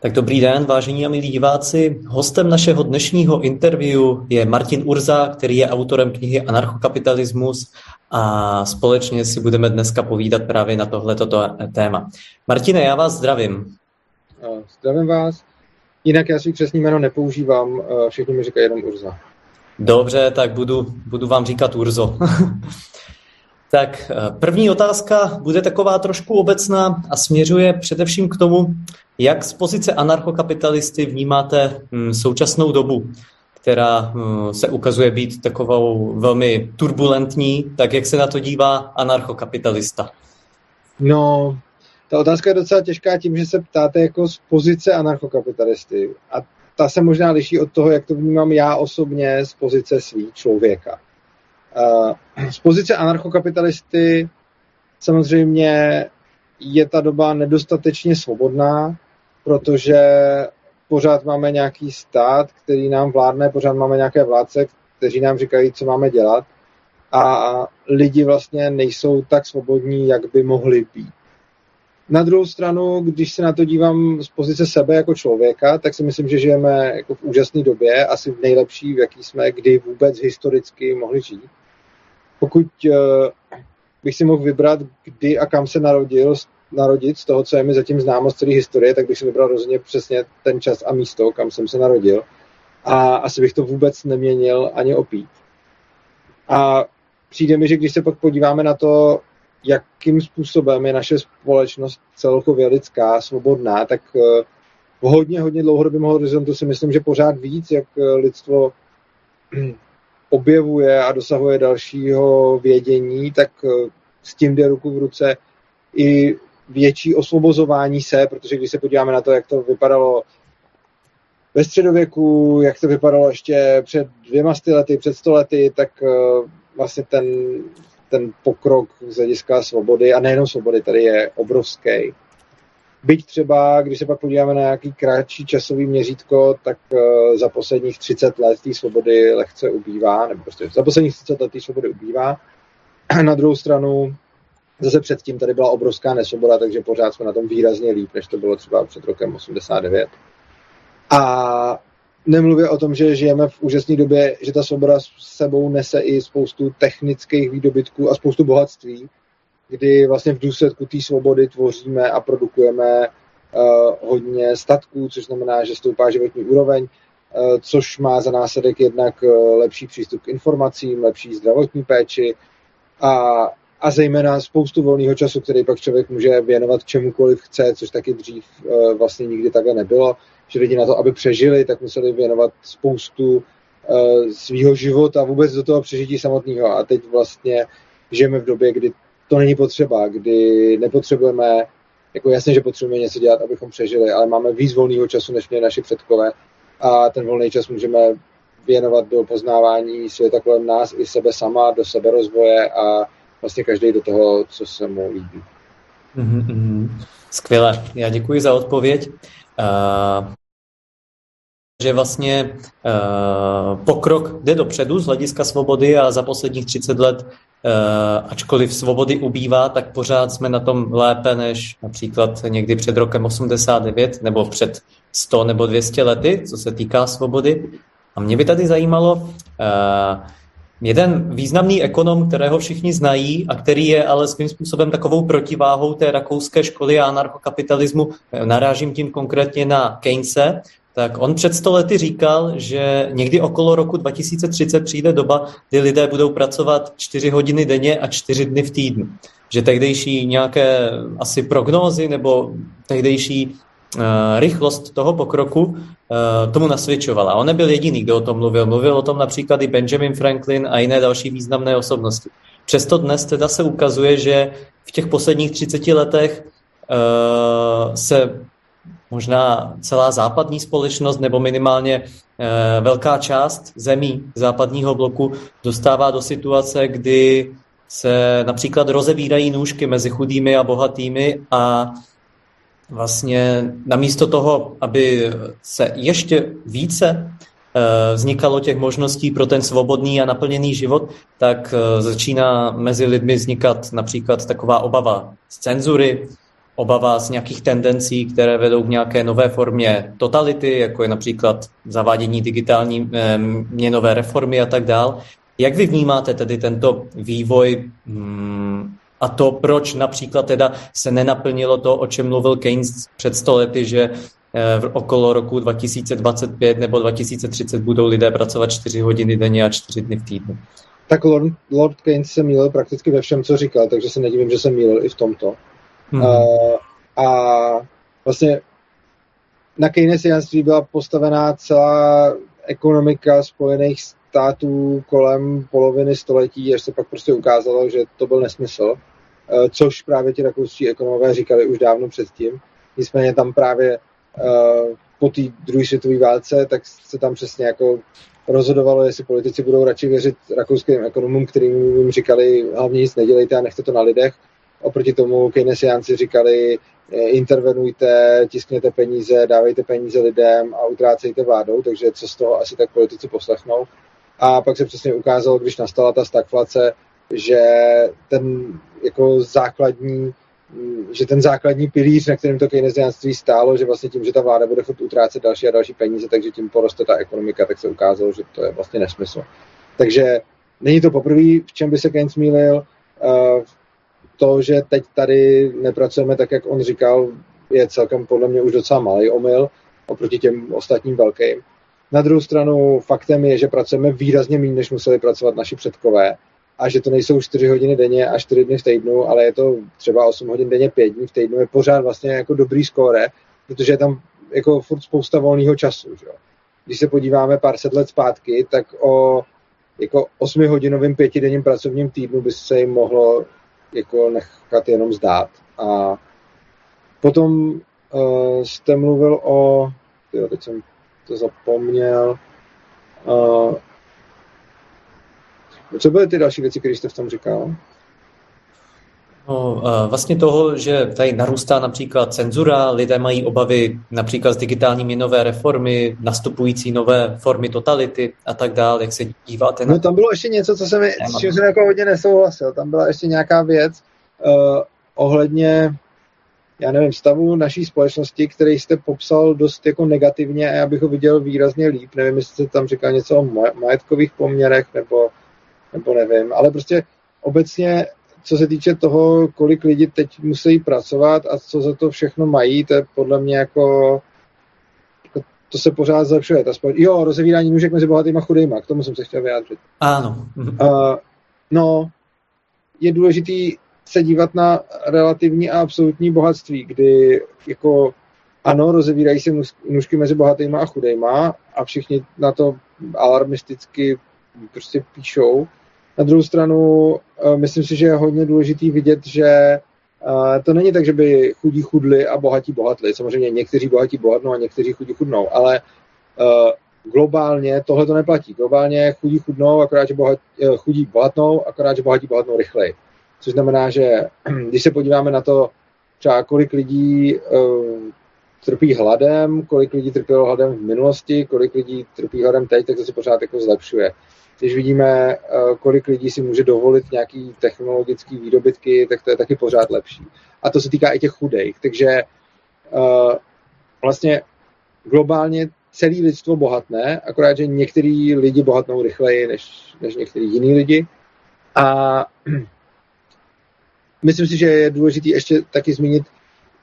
Tak dobrý den, vážení a milí diváci. Hostem našeho dnešního interview je Martin Urza, který je autorem knihy Anarchokapitalismus a společně si budeme dneska povídat právě na tohleto téma. Martine, já vás zdravím. Zdravím vás. Jinak já si přesný jméno nepoužívám, všichni mi říkají jenom Urza. Dobře, tak budu, budu vám říkat Urzo. tak první otázka bude taková trošku obecná a směřuje především k tomu, jak z pozice anarchokapitalisty vnímáte hm, současnou dobu, která hm, se ukazuje být takovou velmi turbulentní, tak jak se na to dívá anarchokapitalista? No, ta otázka je docela těžká tím, že se ptáte jako z pozice anarchokapitalisty. A ta se možná liší od toho, jak to vnímám já osobně z pozice svý člověka. Z pozice anarchokapitalisty samozřejmě je ta doba nedostatečně svobodná, protože pořád máme nějaký stát, který nám vládne, pořád máme nějaké vládce, kteří nám říkají, co máme dělat a lidi vlastně nejsou tak svobodní, jak by mohli být. Na druhou stranu, když se na to dívám z pozice sebe jako člověka, tak si myslím, že žijeme jako v úžasné době, asi v nejlepší, v jaký jsme kdy vůbec historicky mohli žít. Pokud uh, bych si mohl vybrat, kdy a kam se narodil, narodit z toho, co je mi zatím známo z celé historie, tak bych si vybral rozhodně přesně ten čas a místo, kam jsem se narodil. A asi bych to vůbec neměnil ani opít. A přijde mi, že když se pak podíváme na to, jakým způsobem je naše společnost celkově lidská, svobodná, tak eh, v hodně, hodně dlouhodobém horizontu si myslím, že pořád víc, jak eh, lidstvo objevuje a dosahuje dalšího vědění, tak eh, s tím jde ruku v ruce i větší osvobozování se, protože když se podíváme na to, jak to vypadalo ve středověku, jak to vypadalo ještě před dvěma lety, před sto lety, tak vlastně ten ten pokrok z hlediska svobody, a nejenom svobody, tady je obrovský. Byť třeba, když se pak podíváme na nějaký kratší časový měřítko, tak uh, za posledních 30 let té svobody lehce ubývá, nebo prostě za posledních 30 let té svobody ubývá. Na druhou stranu, zase předtím tady byla obrovská nesvoboda, takže pořád jsme na tom výrazně líp, než to bylo třeba před rokem 89. A nemluvě o tom, že žijeme v úžasné době, že ta svoboda s sebou nese i spoustu technických výdobytků a spoustu bohatství, kdy vlastně v důsledku té svobody tvoříme a produkujeme uh, hodně statků, což znamená, že stoupá životní úroveň, uh, což má za následek jednak uh, lepší přístup k informacím, lepší zdravotní péči a, a zejména spoustu volného času, který pak člověk může věnovat čemukoliv chce, což taky dřív uh, vlastně nikdy takhle nebylo že lidi na to, aby přežili, tak museli věnovat spoustu uh, svýho života vůbec do toho přežití samotného. A teď vlastně žijeme v době, kdy to není potřeba, kdy nepotřebujeme, jako jasně, že potřebujeme něco dělat, abychom přežili, ale máme víc volného času, než měli naši předkové a ten volný čas můžeme věnovat do poznávání světa kolem nás i sebe sama, do seberozvoje a vlastně každý do toho, co se mu líbí. Mm-hmm. Skvěle, já děkuji za odpověď. Uh, že vlastně uh, pokrok jde dopředu z hlediska svobody a za posledních 30 let, uh, ačkoliv svobody ubývá, tak pořád jsme na tom lépe než například někdy před rokem 89 nebo před 100 nebo 200 lety, co se týká svobody. A mě by tady zajímalo, uh, jeden významný ekonom, kterého všichni znají a který je ale svým způsobem takovou protiváhou té rakouské školy a anarchokapitalismu, narážím tím konkrétně na Keynese, tak on před sto lety říkal, že někdy okolo roku 2030 přijde doba, kdy lidé budou pracovat čtyři hodiny denně a čtyři dny v týdnu. Že tehdejší nějaké asi prognózy nebo tehdejší rychlost toho pokroku uh, tomu nasvědčovala. On nebyl jediný, kdo o tom mluvil. Mluvil o tom například i Benjamin Franklin a jiné další významné osobnosti. Přesto dnes teda se ukazuje, že v těch posledních 30 letech uh, se možná celá západní společnost nebo minimálně eh, velká část zemí západního bloku dostává do situace, kdy se například rozevírají nůžky mezi chudými a bohatými a vlastně namísto toho, aby se ještě více eh, vznikalo těch možností pro ten svobodný a naplněný život, tak eh, začíná mezi lidmi vznikat například taková obava z cenzury, obava z nějakých tendencí, které vedou k nějaké nové formě totality, jako je například zavádění digitální měnové reformy a tak dál. Jak vy vnímáte tedy tento vývoj mm, a to, proč například teda se nenaplnilo to, o čem mluvil Keynes před stolety, že eh, v okolo roku 2025 nebo 2030 budou lidé pracovat 4 hodiny denně a 4 dny v týdnu. Tak Lord, Lord Keynes se mýlil prakticky ve všem, co říkal, takže se nedivím, že se mýlil i v tomto. Hmm. Uh, a vlastně na keynesianství byla postavená celá ekonomika Spojených států kolem poloviny století, až se pak prostě ukázalo, že to byl nesmysl, uh, což právě ti rakouští ekonomové říkali už dávno předtím. Nicméně tam právě uh, po té druhé světové válce, tak se tam přesně jako rozhodovalo, jestli politici budou radši věřit rakouským ekonomům, kterým jim říkali, hlavně nic nedělejte a nechte to na lidech, Oproti tomu keynesiánci říkali, eh, intervenujte, tiskněte peníze, dávejte peníze lidem a utrácejte vládou, takže co z toho asi tak politici poslechnou. A pak se přesně ukázalo, když nastala ta stagflace, že ten jako základní že ten základní pilíř, na kterém to keynesiánství stálo, že vlastně tím, že ta vláda bude chod utrácet další a další peníze, takže tím poroste ta ekonomika, tak se ukázalo, že to je vlastně nesmysl. Takže není to poprvé, v čem by se Keynes mýlil. Eh, to, že teď tady nepracujeme tak, jak on říkal, je celkem podle mě už docela malý omyl oproti těm ostatním velkým. Na druhou stranu faktem je, že pracujeme výrazně méně, než museli pracovat naši předkové a že to nejsou 4 hodiny denně a 4 dny v týdnu, ale je to třeba 8 hodin denně, 5 dní v týdnu, je pořád vlastně jako dobrý skóre, protože je tam jako furt spousta volného času. Že? Když se podíváme pár set let zpátky, tak o jako 8-hodinovým pětidenním pracovním týdnu by se jim mohlo jako nechat jenom zdát. A potom uh, jste mluvil o, jo, teď jsem to zapomněl, uh, co byly ty další věci, které jste v tom říkal? No, vlastně toho, že tady narůstá například cenzura, lidé mají obavy například z digitální měnové reformy, nastupující nové formy totality a tak dále, jak se díváte na... No tam bylo ještě něco, co se mi, s čím jsem jako hodně nesouhlasil. Tam byla ještě nějaká věc uh, ohledně, já nevím, stavu naší společnosti, který jste popsal dost jako negativně a já bych ho viděl výrazně líp. Nevím, jestli jste tam říkal něco o majetkových poměrech nebo, nebo nevím, ale prostě obecně co se týče toho, kolik lidí teď musí pracovat a co za to všechno mají, to je podle mě jako, jako to se pořád zlepšuje. Ta spole... Jo, rozevírání nůžek mezi bohatýma a chudýma, k tomu jsem se chtěl vyjádřit. Ano. Uh, no, je důležitý se dívat na relativní a absolutní bohatství, kdy jako ano, rozevírají se nůžky mezi bohatýma a chudejma a všichni na to alarmisticky prostě píšou, na druhou stranu, eh, myslím si, že je hodně důležitý vidět, že eh, to není tak, že by chudí chudli a bohatí bohatli. Samozřejmě někteří bohatí bohatnou a někteří chudí chudnou, ale eh, globálně tohle to neplatí. Globálně chudí chudnou, akorát, že bohat, chudí bohatnou, akorát, že bohatí bohatnou rychleji. Což znamená, že když se podíváme na to, třeba kolik lidí uh, trpí hladem, kolik lidí trpělo hladem v minulosti, kolik lidí trpí hladem teď, tak to se pořád jako zlepšuje když vidíme, eh, kolik lidí si může dovolit nějaký technologický výdobytky, tak to je taky pořád lepší. A to se týká i těch chudejch. Takže eh, vlastně globálně celý lidstvo bohatné, akorát, že některý lidi bohatnou rychleji než, než některý jiný lidi. A myslím si, že je důležité ještě taky zmínit,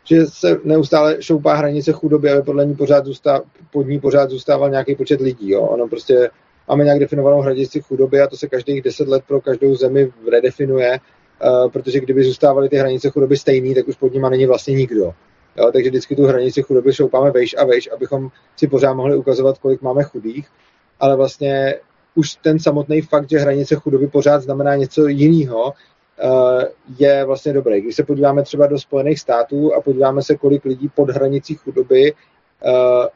že se neustále šoupá hranice chudoby, aby podle ní pořád zůstá, pod ní pořád zůstával nějaký počet lidí. Jo? Ono prostě máme nějak definovanou hranici chudoby a to se každých deset let pro každou zemi redefinuje, uh, protože kdyby zůstávaly ty hranice chudoby stejný, tak už pod nimi není vlastně nikdo. Jo, takže vždycky tu hranici chudoby šoupáme vejš a vejš, abychom si pořád mohli ukazovat, kolik máme chudých, ale vlastně už ten samotný fakt, že hranice chudoby pořád znamená něco jiného, je vlastně dobrý. Když se podíváme třeba do Spojených států a podíváme se, kolik lidí pod hranicí chudoby uh,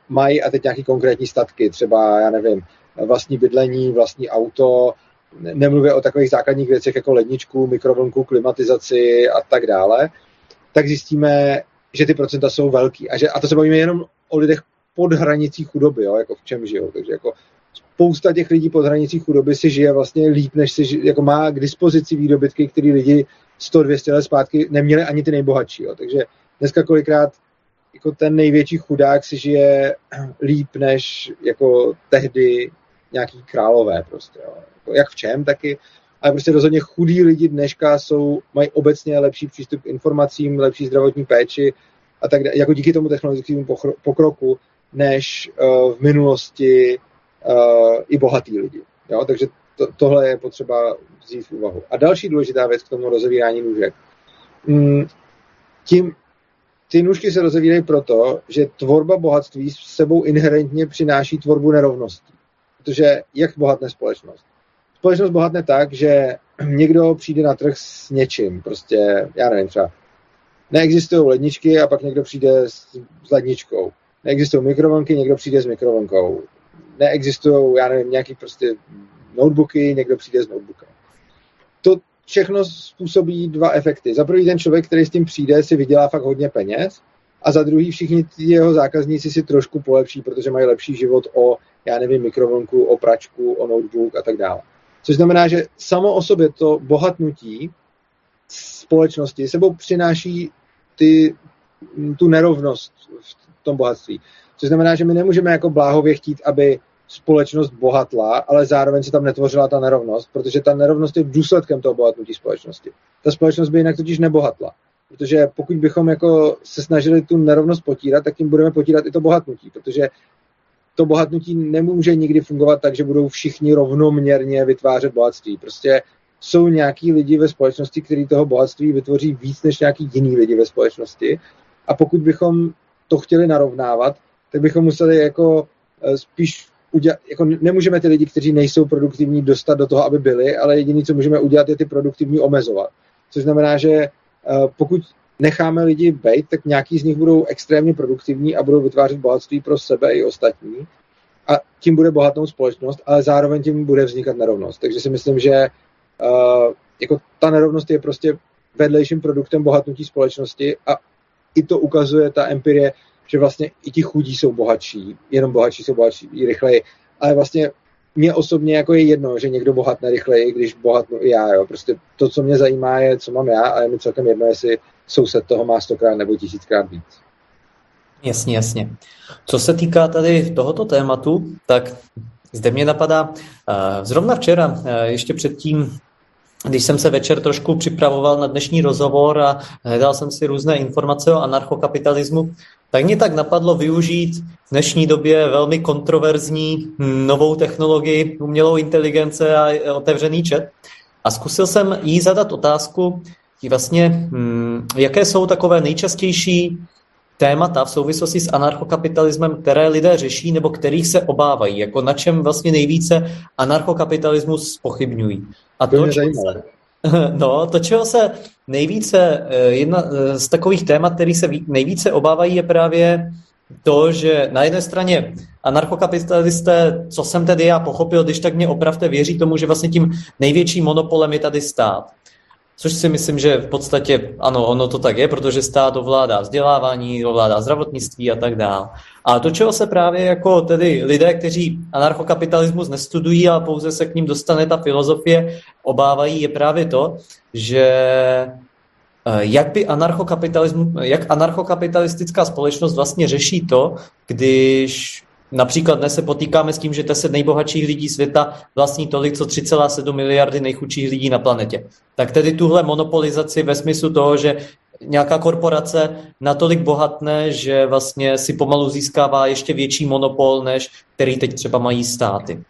mají, a teď nějaký konkrétní statky, třeba, já nevím, vlastní bydlení, vlastní auto, nemluvě o takových základních věcech jako ledničku, mikrovlnku, klimatizaci a tak dále, tak zjistíme, že ty procenta jsou velký. A, že, a to se bavíme jenom o lidech pod hranicí chudoby, jo, jako v čem žijou. Takže jako spousta těch lidí pod hranicí chudoby si žije vlastně líp, než si jako má k dispozici výdobytky, které lidi 100-200 let zpátky neměli ani ty nejbohatší. Jo. Takže dneska kolikrát jako ten největší chudák si žije líp než jako tehdy nějaký králové prostě. Jo. Jako jak v čem taky, ale prostě rozhodně chudí lidi dneška jsou, mají obecně lepší přístup k informacím, lepší zdravotní péči a tak jako díky tomu technologickému pokroku, než uh, v minulosti i bohatý lidi. Jo? Takže to, tohle je potřeba vzít v úvahu. A další důležitá věc k tomu rozevírání nůžek. Mm, tím, ty nůžky se rozevírají proto, že tvorba bohatství s sebou inherentně přináší tvorbu nerovností. Protože jak bohatne společnost? Společnost bohatne tak, že někdo přijde na trh s něčím, prostě, já nevím, třeba neexistují ledničky a pak někdo přijde s, s ledničkou. Neexistují mikrovlnky, někdo přijde s mikrovlnkou. Neexistují, já nevím, nějaký prostě notebooky, někdo přijde s notebookem. To všechno způsobí dva efekty. Za prvý ten člověk, který s tím přijde, si vydělá fakt hodně peněz a za druhý všichni jeho zákazníci si trošku polepší, protože mají lepší život o, já nevím, mikrovlnku, o pračku, o notebook a tak dále. Což znamená, že samo o sobě to bohatnutí společnosti sebou přináší ty, tu nerovnost v tom bohatství. Což znamená, že my nemůžeme jako bláhově chtít, aby společnost bohatla, ale zároveň se tam netvořila ta nerovnost, protože ta nerovnost je důsledkem toho bohatnutí společnosti. Ta společnost by jinak totiž nebohatla. Protože pokud bychom jako se snažili tu nerovnost potírat, tak tím budeme potírat i to bohatnutí, protože to bohatnutí nemůže nikdy fungovat tak, že budou všichni rovnoměrně vytvářet bohatství. Prostě jsou nějaký lidi ve společnosti, kteří toho bohatství vytvoří víc než nějaký jiný lidi ve společnosti. A pokud bychom to chtěli narovnávat, tak bychom museli jako eh, spíš udělat, jako nemůžeme ty lidi, kteří nejsou produktivní, dostat do toho, aby byli, ale jediné, co můžeme udělat, je ty produktivní omezovat. Což znamená, že eh, pokud necháme lidi být, tak nějaký z nich budou extrémně produktivní a budou vytvářet bohatství pro sebe i ostatní. A tím bude bohatnou společnost, ale zároveň tím bude vznikat nerovnost. Takže si myslím, že uh, jako ta nerovnost je prostě vedlejším produktem bohatnutí společnosti a i to ukazuje ta empirie, že vlastně i ti chudí jsou bohatší, jenom bohatší jsou bohatší i rychleji, ale vlastně mě osobně jako je jedno, že někdo bohatne rychleji, když bohatnu i já. Jo. Prostě to, co mě zajímá, je, co mám já a je mi celkem jedno, jestli soused toho má stokrát nebo tisíckrát víc. Jasně, jasně. Co se týká tady tohoto tématu, tak zde mě napadá, zrovna včera, ještě předtím, když jsem se večer trošku připravoval na dnešní rozhovor a hledal jsem si různé informace o anarchokapitalismu, tak mě tak napadlo využít v dnešní době velmi kontroverzní novou technologii umělou inteligence a otevřený chat. A zkusil jsem jí zadat otázku, vlastně, hm, jaké jsou takové nejčastější témata v souvislosti s anarchokapitalismem, které lidé řeší nebo kterých se obávají, jako na čem vlastně nejvíce anarchokapitalismus pochybňují. A to, to se, no, to, čeho se nejvíce, eh, jedna eh, z takových témat, který se nejvíce obávají, je právě to, že na jedné straně anarchokapitalisté, co jsem tedy já pochopil, když tak mě opravte, věří tomu, že vlastně tím největším monopolem je tady stát. Což si myslím, že v podstatě ano, ono to tak je, protože stát ovládá vzdělávání, ovládá zdravotnictví a tak dále. A to, čeho se právě jako tedy lidé, kteří anarchokapitalismus nestudují a pouze se k ním dostane ta filozofie, obávají, je právě to, že eh, jak by anarchokapitalismus, jak anarchokapitalistická společnost vlastně řeší to, když Například dnes se potýkáme s tím, že 10 nejbohatších lidí světa vlastní tolik, co 3,7 miliardy nejchudších lidí na planetě. Tak tedy tuhle monopolizaci ve smyslu toho, že nějaká korporace natolik bohatne, že vlastně si pomalu získává ještě větší monopol, než který teď třeba mají státy.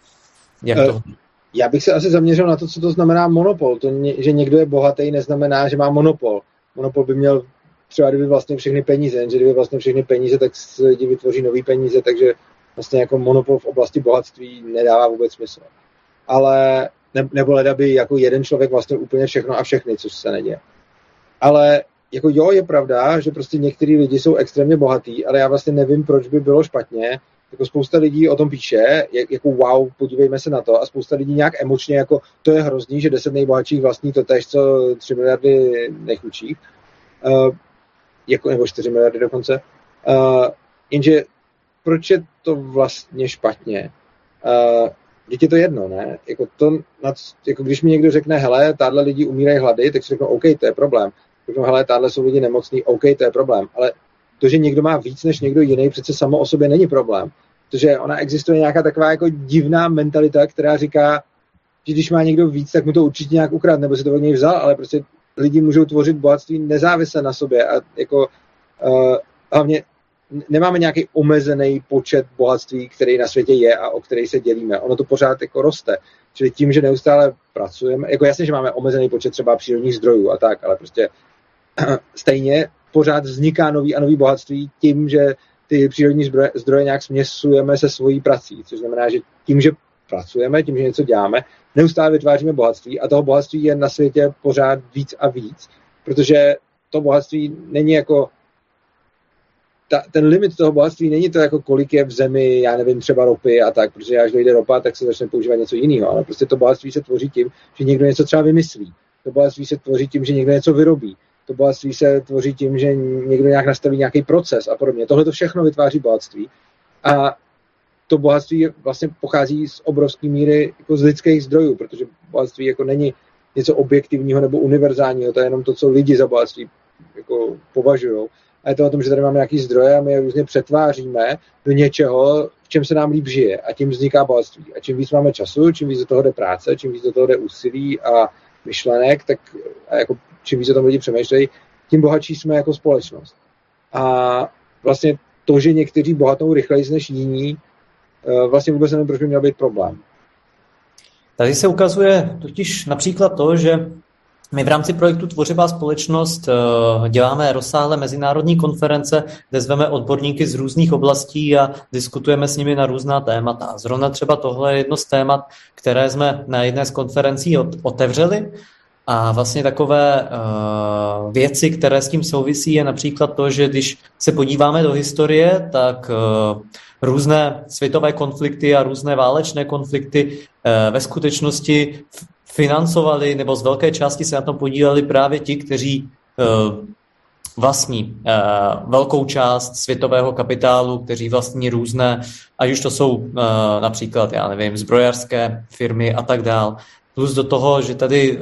Jak to? Eh, já bych se asi zaměřil na to, co to znamená monopol. To, že někdo je bohatý, neznamená, že má monopol. Monopol by měl třeba kdyby vlastně všechny peníze, jenže kdyby vlastně všechny peníze, tak lidi vytvoří nový peníze, takže vlastně jako monopol v oblasti bohatství nedává vůbec smysl. Ale ne, nebo leda by jako jeden člověk vlastně úplně všechno a všechny, což se neděje. Ale jako jo, je pravda, že prostě některý lidi jsou extrémně bohatý, ale já vlastně nevím, proč by bylo špatně. Jako spousta lidí o tom píše, jako wow, podívejme se na to a spousta lidí nějak emočně jako to je hrozný, že 10 nejbohatších vlastní to tež, co 3 miliardy nejchudších. Uh, jako, nebo 4 miliardy dokonce. Uh, jenže proč je to vlastně špatně? Uh, je to jedno, ne? Jako to, jako když mi někdo řekne, hele, tahle lidi umírají hlady, tak si řeknu, OK, to je problém. řeknu, hele, tahle jsou lidi nemocní, OK, to je problém, ale to, že někdo má víc než někdo jiný, přece samo o sobě není problém. Protože ona existuje nějaká taková jako divná mentalita, která říká, že když má někdo víc, tak mu to určitě nějak ukrad, nebo si to od něj vzal, ale prostě lidi můžou tvořit bohatství nezávisle na sobě a jako uh, hlavně nemáme nějaký omezený počet bohatství, který na světě je a o který se dělíme. Ono to pořád jako roste. Čili tím, že neustále pracujeme, jako jasně, že máme omezený počet třeba přírodních zdrojů a tak, ale prostě stejně pořád vzniká nový a nový bohatství tím, že ty přírodní zdroje, zdroje nějak směsujeme se svojí prací, což znamená, že tím, že pracujeme, tím, že něco děláme, neustále vytváříme bohatství a toho bohatství je na světě pořád víc a víc, protože to bohatství není jako ta, ten limit toho bohatství není to jako kolik je v zemi, já nevím, třeba ropy a tak, protože až dojde ropa, tak se začne používat něco jiného, ale prostě to bohatství se tvoří tím, že někdo něco třeba vymyslí. To bohatství se tvoří tím, že někdo něco vyrobí. To bohatství se tvoří tím, že někdo nějak nastaví nějaký proces a podobně. Tohle to všechno vytváří bohatství. A to bohatství vlastně pochází z obrovské míry jako z lidských zdrojů, protože bohatství jako není něco objektivního nebo univerzálního, to je jenom to, co lidi za bohatství jako považují. A je to o tom, že tady máme nějaký zdroje a my je různě přetváříme do něčeho, v čem se nám líp žije a tím vzniká bohatství. A čím víc máme času, čím víc do toho jde práce, čím víc do toho jde úsilí a myšlenek, tak a jako čím víc o tom lidi přemýšlejí, tím bohatší jsme jako společnost. A vlastně to, že někteří bohatou rychleji než jiní, eh, vlastně vůbec nevím, proč by měl být problém. Tady se ukazuje totiž například to, že my v rámci projektu Tvořivá společnost eh, děláme rozsáhlé mezinárodní konference, kde zveme odborníky z různých oblastí a diskutujeme s nimi na různá témata. Zrovna třeba tohle je jedno z témat, které jsme na jedné z konferencí otevřeli a vlastně takové uh, věci, které s tím souvisí, je například to, že když se podíváme do historie, tak uh, různé světové konflikty a různé válečné konflikty ve skutečnosti financovali nebo z velké části se na tom podíleli právě ti, kteří uh, vlastní uh, velkou část světového kapitálu, kteří vlastní různé, ať už to jsou uh, například, já nevím, zbrojařské firmy a tak dál. Plus do toho, že tady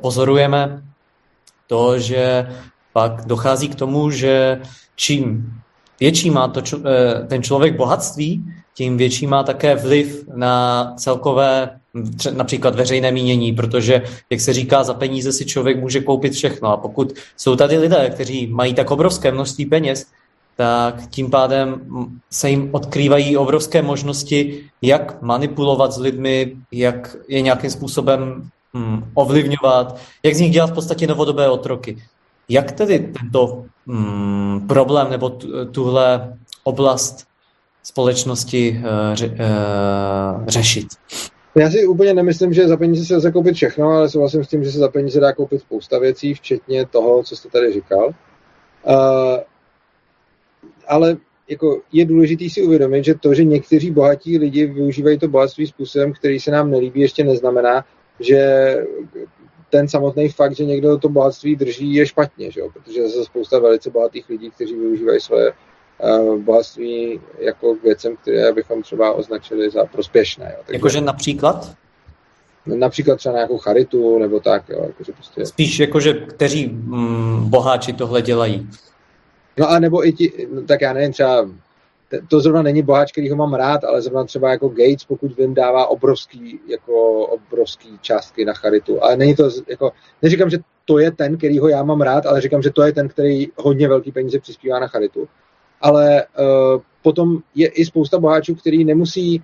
pozorujeme to, že pak dochází k tomu, že čím větší má to, ten člověk bohatství, tím větší má také vliv na celkové například veřejné mínění, protože, jak se říká, za peníze si člověk může koupit všechno. A pokud jsou tady lidé, kteří mají tak obrovské množství peněz, tak tím pádem se jim odkrývají obrovské možnosti, jak manipulovat s lidmi, jak je nějakým způsobem hm, ovlivňovat, jak z nich dělat v podstatě novodobé otroky. Jak tedy tento hm, problém nebo tuhle oblast společnosti uh, ře, uh, řešit? Já si úplně nemyslím, že za peníze se dá koupit všechno, ale souhlasím s tím, že se za peníze dá koupit spousta věcí, včetně toho, co jste tady říkal. Uh, ale jako je důležité si uvědomit, že to, že někteří bohatí lidi využívají to bohatství způsobem, který se nám nelíbí, ještě neznamená, že ten samotný fakt, že někdo to bohatství drží, je špatně, že jo? protože je spousta velice bohatých lidí, kteří využívají uh, bohatství jako k věcem, které bychom třeba označili za prospěšné. Jo? Takže, jakože například? Například třeba nějakou charitu, nebo tak. Jo? Jakože prostě... Spíš jakože kteří mm, boháči tohle dělají. No a nebo i ti, no, tak já nevím, třeba to zrovna není boháč, který ho mám rád, ale zrovna třeba jako Gates, pokud vím, dává obrovský, jako obrovský částky na charitu. Ale není to, jako, neříkám, že to je ten, který ho já mám rád, ale říkám, že to je ten, který hodně velký peníze přispívá na charitu. Ale uh, potom je i spousta boháčů, který nemusí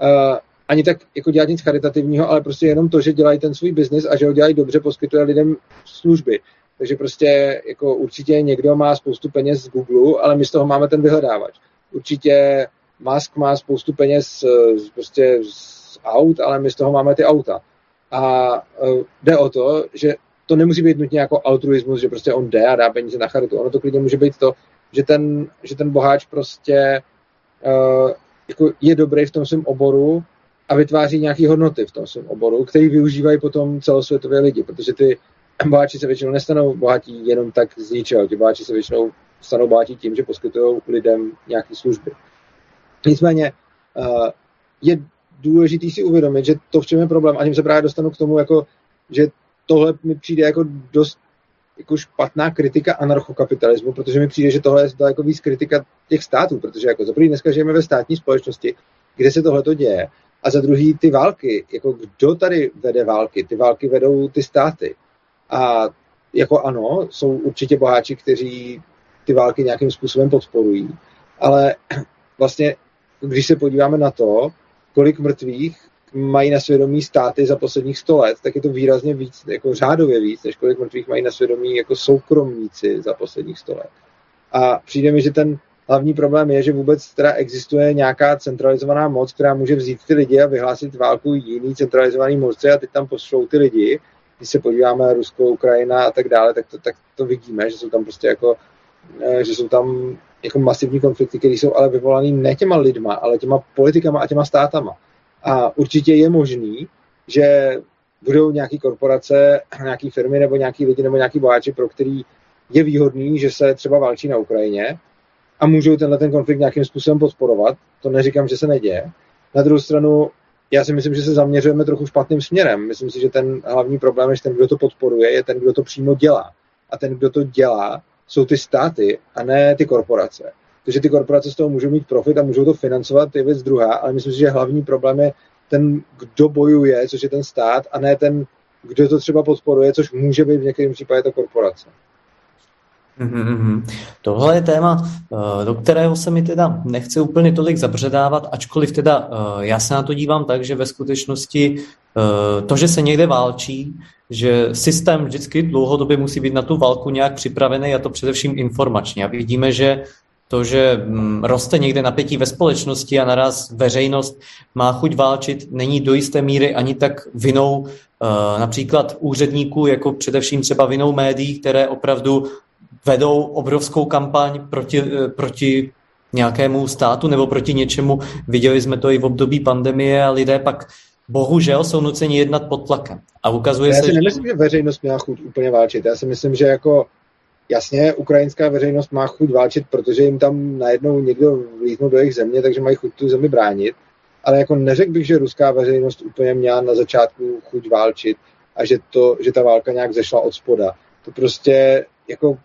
uh, ani tak jako dělat nic charitativního, ale prostě jenom to, že dělají ten svůj biznis a že ho dělají dobře, poskytuje lidem služby. Takže prostě jako určitě někdo má spoustu peněz z Google, ale my z toho máme ten vyhledávač. Určitě Musk má spoustu peněz prostě z aut, ale my z toho máme ty auta. A uh, jde o to, že to nemusí být nutně jako altruismus, že prostě on jde a dá peníze na charitu. Ono to klidně může být to, že ten, že ten boháč prostě uh, jako je dobrý v tom svém oboru a vytváří nějaké hodnoty v tom svém oboru, který využívají potom celosvětově lidi, protože ty boháči se většinou nestanou bohatí jenom tak z ničeho. Ti boháči se většinou stanou bohatí tím, že poskytují lidem nějaké služby. Nicméně uh, je důležité si uvědomit, že to, v čem je problém, a tím se právě dostanu k tomu, jako, že tohle mi přijde jako dost jako špatná kritika anarchokapitalismu, protože mi přijde, že tohle je daleko víc kritika těch států, protože jako za první dneska žijeme ve státní společnosti, kde se tohle to děje. A za druhý ty války, jako kdo tady vede války? Ty války vedou ty státy. A jako ano, jsou určitě boháči, kteří ty války nějakým způsobem podporují, ale vlastně, když se podíváme na to, kolik mrtvých mají na svědomí státy za posledních 100 let, tak je to výrazně víc, jako řádově víc, než kolik mrtvých mají na svědomí jako soukromníci za posledních 100 let. A přijde mi, že ten hlavní problém je, že vůbec teda existuje nějaká centralizovaná moc, která může vzít ty lidi a vyhlásit válku jiný centralizovaný moci a teď tam pošlou ty lidi. Když se podíváme na Rusko, Ukrajina a tak dále, tak to, tak to vidíme, že jsou tam prostě jako, eh, že jsou tam jako masivní konflikty, které jsou ale vyvolané ne těma lidma, ale těma politikama a těma státama. A určitě je možný, že budou nějaké korporace, nějaké firmy nebo nějaký lidi nebo nějaký boháči, pro který je výhodný, že se třeba válčí na Ukrajině a můžou tenhle ten konflikt nějakým způsobem podporovat. To neříkám, že se neděje. Na druhou stranu, já si myslím, že se zaměřujeme trochu špatným směrem. Myslím si, že ten hlavní problém je, že ten, kdo to podporuje, je ten, kdo to přímo dělá. A ten, kdo to dělá, jsou ty státy a ne ty korporace. Takže ty korporace z toho můžou mít profit a můžou to financovat, je věc druhá, ale myslím si, že hlavní problém je ten, kdo bojuje, což je ten stát, a ne ten, kdo to třeba podporuje, což může být v některém případě ta korporace. Mm-hmm. Tohle je téma, eh, do kterého se mi teda nechce úplně tolik zabředávat, ačkoliv teda eh, já se na to dívám tak, že ve skutečnosti eh, to, že se někde válčí, že systém vždycky dlouhodobě musí být na tu válku nějak připravený a to především informačně. A vidíme, že to, že mm, roste někde napětí ve společnosti a naraz veřejnost má chuť válčit, není do jisté míry ani tak vinou například úředníků, jako především třeba vinou médií, které opravdu vedou obrovskou kampaň proti, eh, proti nějakému státu nebo proti něčemu. Viděli jsme to i v období pandemie a lidé pak bohužel jsou nuceni jednat pod tlakem. A ukazuje Já se, si nemyslím, že veřejnost měla chuť úplně válčit. Já si myslím, že jako jasně, ukrajinská veřejnost má chuť válčit, protože jim tam najednou někdo vlítnul do jejich země, takže mají chuť tu zemi bránit. Ale jako neřekl bych, že ruská veřejnost úplně měla na začátku chuť válčit a že, to, že ta válka nějak zešla od spoda. To prostě jako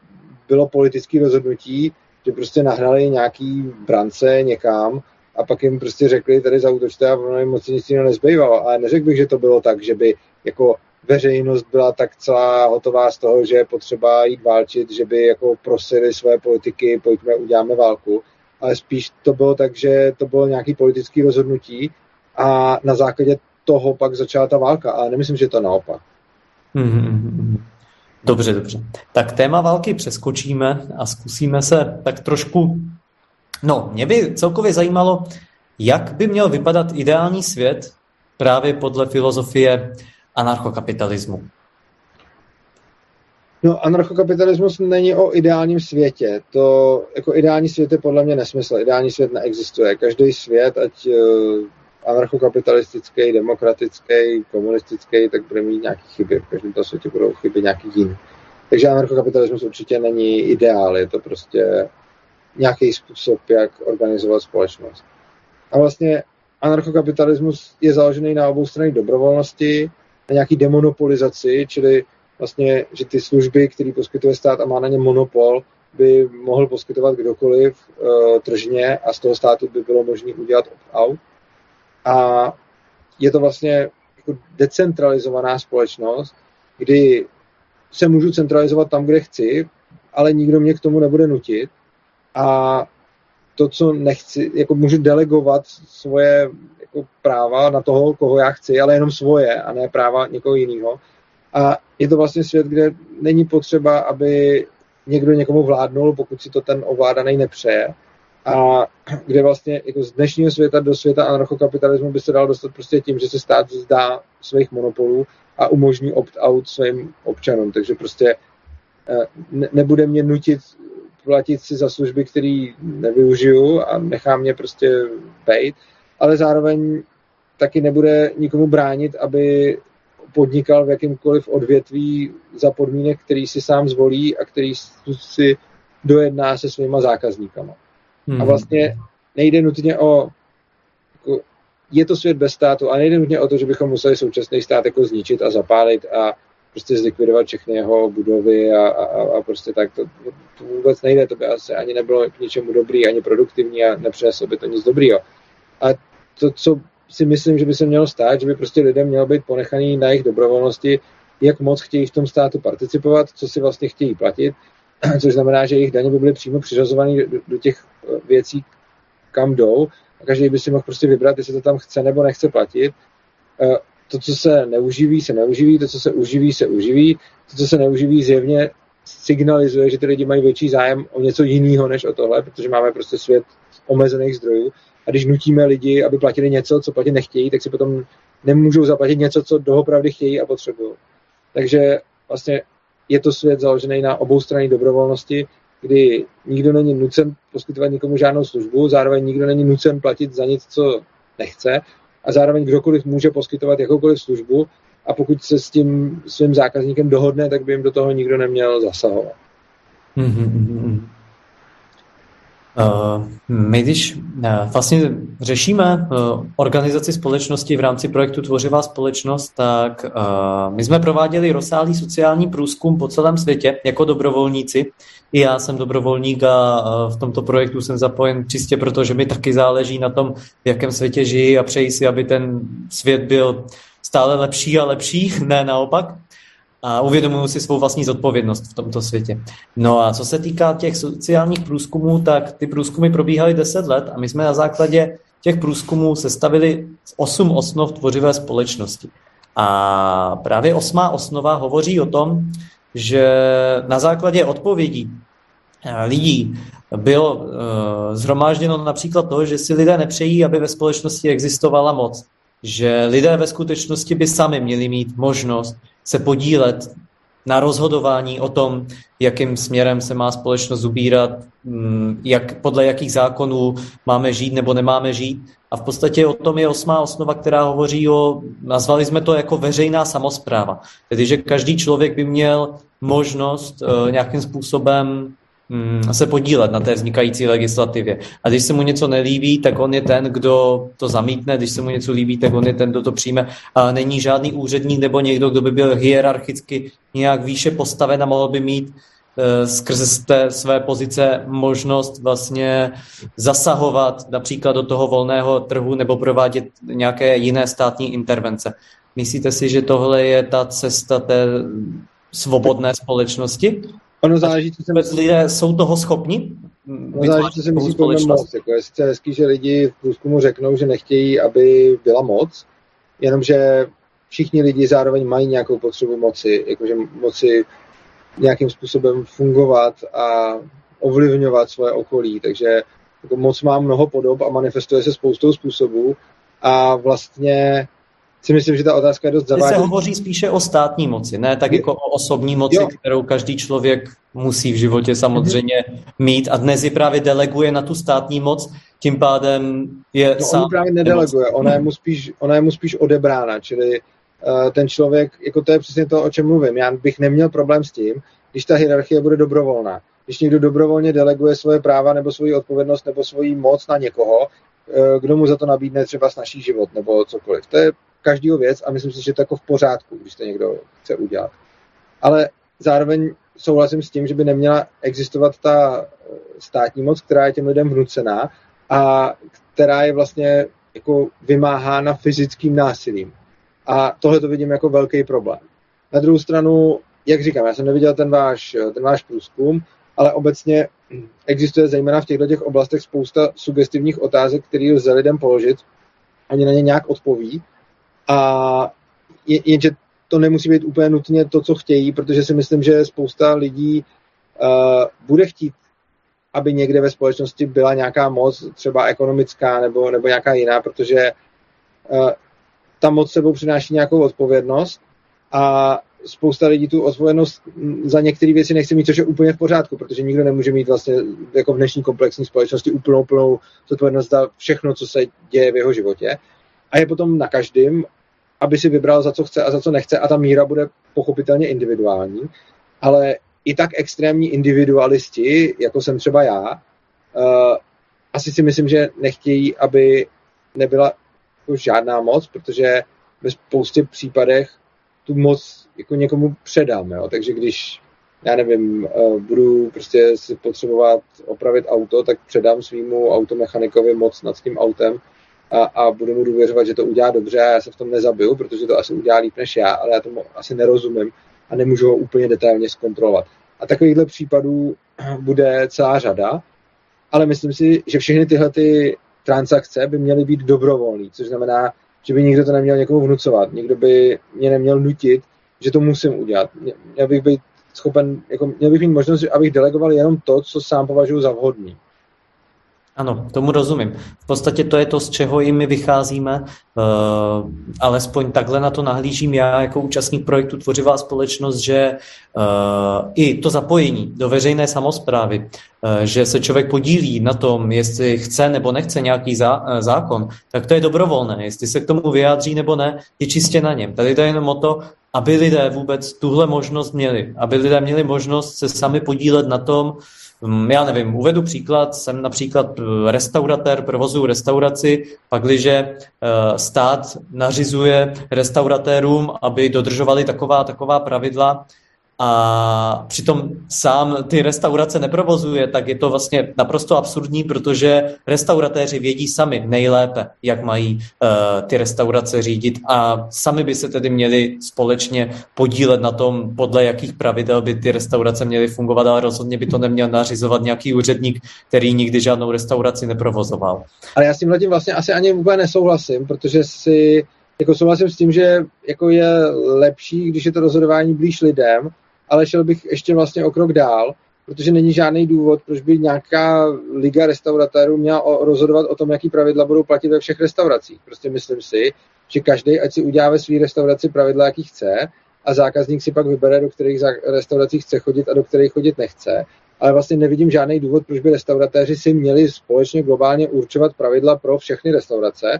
bylo politické rozhodnutí, že prostě nahrali nějaký brance někam a pak jim prostě řekli, tady zautočte a ono jim moc nic jiného nezbývalo. Ale neřekl bych, že to bylo tak, že by jako veřejnost byla tak celá hotová z toho, že je potřeba jít válčit, že by jako prosili své politiky, pojďme, uděláme válku. Ale spíš to bylo tak, že to bylo nějaký politický rozhodnutí a na základě toho pak začala ta válka. Ale nemyslím, že to naopak. Mm-hmm. Dobře, dobře. Tak téma války přeskočíme a zkusíme se tak trošku... No, mě by celkově zajímalo, jak by měl vypadat ideální svět právě podle filozofie anarchokapitalismu. No, anarchokapitalismus není o ideálním světě. To jako ideální svět je podle mě nesmysl. Ideální svět neexistuje. Každý svět, ať uh, anarchokapitalistický, demokratický, komunistický, tak bude mít nějaké chyby. V každém tom světě budou chyby nějaký jiný. Takže anarchokapitalismus určitě není ideál, je to prostě nějaký způsob, jak organizovat společnost. A vlastně anarchokapitalismus je založený na obou stranách dobrovolnosti, na nějaký demonopolizaci, čili vlastně, že ty služby, které poskytuje stát a má na ně monopol, by mohl poskytovat kdokoliv uh, tržně a z toho státu by bylo možné udělat opt-out. A je to vlastně jako decentralizovaná společnost, kdy se můžu centralizovat tam, kde chci, ale nikdo mě k tomu nebude nutit. A to, co nechci, jako můžu delegovat svoje jako práva na toho, koho já chci, ale jenom svoje a ne práva někoho jiného. A je to vlastně svět, kde není potřeba, aby někdo někomu vládnul, pokud si to ten ovládaný nepřeje. A kde vlastně jako z dnešního světa do světa anarchokapitalismu by se dal dostat prostě tím, že se stát zdá svých monopolů a umožní opt-out svým občanům. Takže prostě eh, ne, nebude mě nutit platit si za služby, které nevyužiju a nechá mě prostě bejt, ale zároveň taky nebude nikomu bránit, aby podnikal v jakýmkoliv odvětví za podmínek, který si sám zvolí a který si dojedná se svýma zákazníkama. Hmm. A vlastně nejde nutně o jako, je to svět bez státu a nejde nutně o to, že bychom museli současný stát jako zničit a zapálit a prostě zlikvidovat všechny jeho budovy a, a, a prostě tak. To, to vůbec nejde, to by asi ani nebylo k ničemu dobrý, ani produktivní a nepřineslo by to nic dobrýho. A to, co si myslím, že by se mělo stát, že by prostě lidem mělo být ponechaný na jejich dobrovolnosti, jak moc chtějí v tom státu participovat, co si vlastně chtějí platit, což znamená, že jejich daně by byly přímo přiřazovány do, do těch eh, věcí, kam jdou a každý by si mohl prostě vybrat, jestli to tam chce nebo nechce platit. To, co se neuživí, se neuživí, to, co se uživí, se uživí, to, co se neuživí, zjevně signalizuje, že ty lidi mají větší zájem o něco jiného než o tohle, protože máme prostě svět omezených zdrojů. A když nutíme lidi, aby platili něco, co platit nechtějí, tak si potom nemůžou zaplatit něco, co doopravdy chtějí a potřebují. Takže vlastně je to svět založený na obou straně dobrovolnosti, kdy nikdo není nucen poskytovat nikomu žádnou službu, zároveň nikdo není nucen platit za nic, co nechce a zároveň kdokoliv může poskytovat jakoukoliv službu a pokud se s tím svým zákazníkem dohodne, tak by jim do toho nikdo neměl zasahovat. Mm-hmm. Uh, my když uh, vlastně řešíme uh, organizaci společnosti v rámci projektu Tvořivá společnost, tak my jsme prováděli rozsáhlý sociální průzkum po celém světě jako dobrovolníci. I já jsem dobrovolník a v tomto projektu jsem zapojen čistě proto, že mi taky záleží na tom, v jakém světě žijí a přeji si, aby ten svět byl stále lepší a lepší, ne naopak a uvědomují si svou vlastní zodpovědnost v tomto světě. No a co se týká těch sociálních průzkumů, tak ty průzkumy probíhaly 10 let a my jsme na základě těch průzkumů sestavili 8 osnov tvořivé společnosti. A právě osmá osnova hovoří o tom, že na základě odpovědí eh, lidí bylo uh, zhromážděno například to, že si lidé nepřejí, aby ve společnosti existovala moc. Že lidé ve skutečnosti by sami měli mít možnost se podílet na rozhodování o tom, jakým směrem se má společnost ubírat, mm, jak, podle jakých zákonů máme žít nebo nemáme žít. A v podstatě o tom je osmá osnova, která hovoří o, nazvali jsme to jako veřejná samozpráva. Tedy, že každý člověk by měl možnost uh, nějakým způsobem se podílet na té vznikající legislativě. A když se mu něco nelíbí, tak on je ten, kdo to zamítne, když se mu něco líbí, tak on je ten, kdo to přijme. A není žádný úředník nebo někdo, kdo by byl hierarchicky nějak výše postaven a mohl by mít uh, skrze té své pozice možnost vlastně zasahovat například do toho volného trhu nebo provádět nějaké jiné státní intervence. Myslíte si, že tohle je ta cesta té svobodné společnosti? Ono záleží, co se myslí. Lidé jsou toho schopni? Ono záleží, co si myslí pojmem moc. Jako je sice hezký, že lidi v průzkumu řeknou, že nechtějí, aby byla moc, jenomže všichni lidi zároveň mají nějakou potřebu moci, jakože moci nějakým způsobem fungovat a ovlivňovat svoje okolí. Takže jako moc má mnoho podob a manifestuje se spoustou způsobů a vlastně si myslím, že ta otázka je dost zavádějící. se hovoří spíše o státní moci, ne tak jako o osobní moci, jo. kterou každý člověk musí v životě samozřejmě mít a dnes ji právě deleguje na tu státní moc, tím pádem je no, sám... on právě nedeleguje, ona je mu spíš, ona je mu spíš odebrána, čili uh, ten člověk, jako to je přesně to, o čem mluvím. Já bych neměl problém s tím, když ta hierarchie bude dobrovolná. Když někdo dobrovolně deleguje svoje práva nebo svoji odpovědnost nebo svoji moc na někoho, uh, kdo mu za to nabídne třeba snažší život nebo cokoliv. To je každého věc a myslím si, že to je jako v pořádku, když to někdo chce udělat. Ale zároveň souhlasím s tím, že by neměla existovat ta eh, státní moc, která je těm lidem vnucená a která je vlastně jako vymáhána fyzickým násilím. A tohle to vidím jako velký problém. Na druhou stranu, jak říkám, já jsem neviděl ten váš, ten váš průzkum, ale obecně existuje zejména v těchto těch oblastech spousta sugestivních otázek, které lze lidem položit. Oni na ně nějak odpoví a jenže to nemusí být úplně nutně to, co chtějí, protože si myslím, že spousta lidí uh, bude chtít, aby někde ve společnosti byla nějaká moc, třeba ekonomická nebo, nebo nějaká jiná, protože uh, ta moc sebou přináší nějakou odpovědnost a spousta lidí tu odpovědnost za některé věci nechce mít, což je úplně v pořádku, protože nikdo nemůže mít vlastně jako v dnešní komplexní společnosti úplnou plnou odpovědnost za všechno, co se děje v jeho životě. A je potom na každém, aby si vybral, za co chce a za co nechce a ta míra bude pochopitelně individuální, ale i tak extrémní individualisti, jako jsem třeba já, uh, asi si myslím, že nechtějí, aby nebyla jako žádná moc, protože ve spoustě případech tu moc jako někomu předám. Jo? Takže když já nevím, uh, budu prostě si potřebovat opravit auto, tak předám svýmu automechanikovi moc nad tím autem a, a budu mu důvěřovat, že to udělá dobře a já se v tom nezabiju, protože to asi udělá líp než já, ale já tomu asi nerozumím a nemůžu ho úplně detailně zkontrolovat. A takovýchhle případů bude celá řada, ale myslím si, že všechny tyhle ty transakce by měly být dobrovolné, což znamená, že by nikdo to neměl někomu vnucovat, nikdo by mě neměl nutit, že to musím udělat. Měl bych být schopen, jako, měl bych mít možnost, abych delegoval jenom to, co sám považuji za vhodný. Ano, tomu rozumím. V podstatě to je to, z čeho i my vycházíme, uh, alespoň takhle na to nahlížím já jako účastník projektu Tvořivá společnost, že uh, i to zapojení do veřejné samozprávy, uh, že se člověk podílí na tom, jestli chce nebo nechce nějaký zá, zákon, tak to je dobrovolné. Jestli se k tomu vyjádří nebo ne, je čistě na něm. Tady to je jenom o to, aby lidé vůbec tuhle možnost měli, aby lidé měli možnost se sami podílet na tom, já nevím, uvedu příklad, jsem například eh, restauratér, provozuju restauraci, pakliže eh, stát nařizuje restauratérům, aby dodržovali taková, taková pravidla, a přitom sám ty restaurace neprovozuje, tak je to vlastně naprosto absurdní, protože restauratéři vědí sami nejlépe, jak mají uh, ty restaurace řídit a sami by se tedy měli společně podílet na tom, podle jakých pravidel by ty restaurace měly fungovat, ale rozhodně by to neměl nařizovat nějaký úředník, který nikdy žádnou restauraci neprovozoval. Ale já s tímhle tím vlastně asi ani úplně nesouhlasím, protože si jako souhlasím s tím, že jako je lepší, když je to rozhodování blíž lidem, ale šel bych ještě vlastně o krok dál, protože není žádný důvod, proč by nějaká liga restauratérů měla rozhodovat o tom, jaký pravidla budou platit ve všech restauracích. Prostě myslím si, že každý, ať si udělá ve své restauraci pravidla, jaký chce, a zákazník si pak vybere, do kterých restaurací chce chodit a do kterých chodit nechce. Ale vlastně nevidím žádný důvod, proč by restauratéři si měli společně globálně určovat pravidla pro všechny restaurace.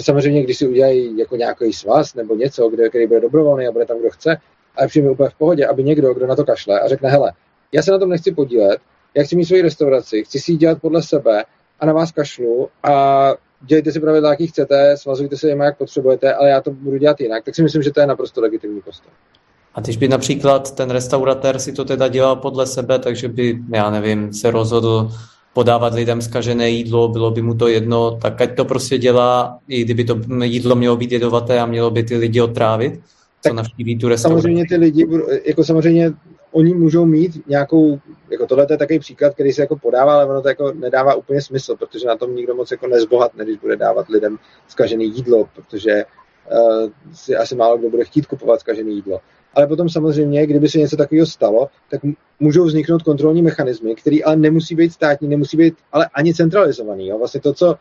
Samozřejmě, když si udělají jako nějaký svaz nebo něco, kde, který bude dobrovolný a bude tam, kdo chce, a přijme úplně v pohodě, aby někdo, kdo na to kašle a řekne, hele, já se na tom nechci podílet, já chci mít svoji restauraci, chci si ji dělat podle sebe a na vás kašlu a dělejte si pravidla, jaký chcete, svazujte se jim, jak potřebujete, ale já to budu dělat jinak, tak si myslím, že to je naprosto legitimní postoj. A když by například ten restauratér si to teda dělal podle sebe, takže by, já nevím, se rozhodl podávat lidem zkažené jídlo, bylo by mu to jedno, tak ať to prostě dělá, i kdyby to jídlo mělo být jedovaté a mělo by ty lidi otrávit, co navštíví tu restauraci. Samozřejmě ty lidi, jako samozřejmě oni můžou mít nějakou, jako tohle je takový příklad, který se jako podává, ale ono to jako nedává úplně smysl, protože na tom nikdo moc jako nezbohatne, když bude dávat lidem zkažené jídlo, protože uh, si asi málo kdo bude chtít kupovat zkažené jídlo. Ale potom samozřejmě, kdyby se něco takového stalo, tak můžou vzniknout kontrolní mechanismy, které ale nemusí být státní, nemusí být ale ani centralizovaný. Jo? Vlastně to, co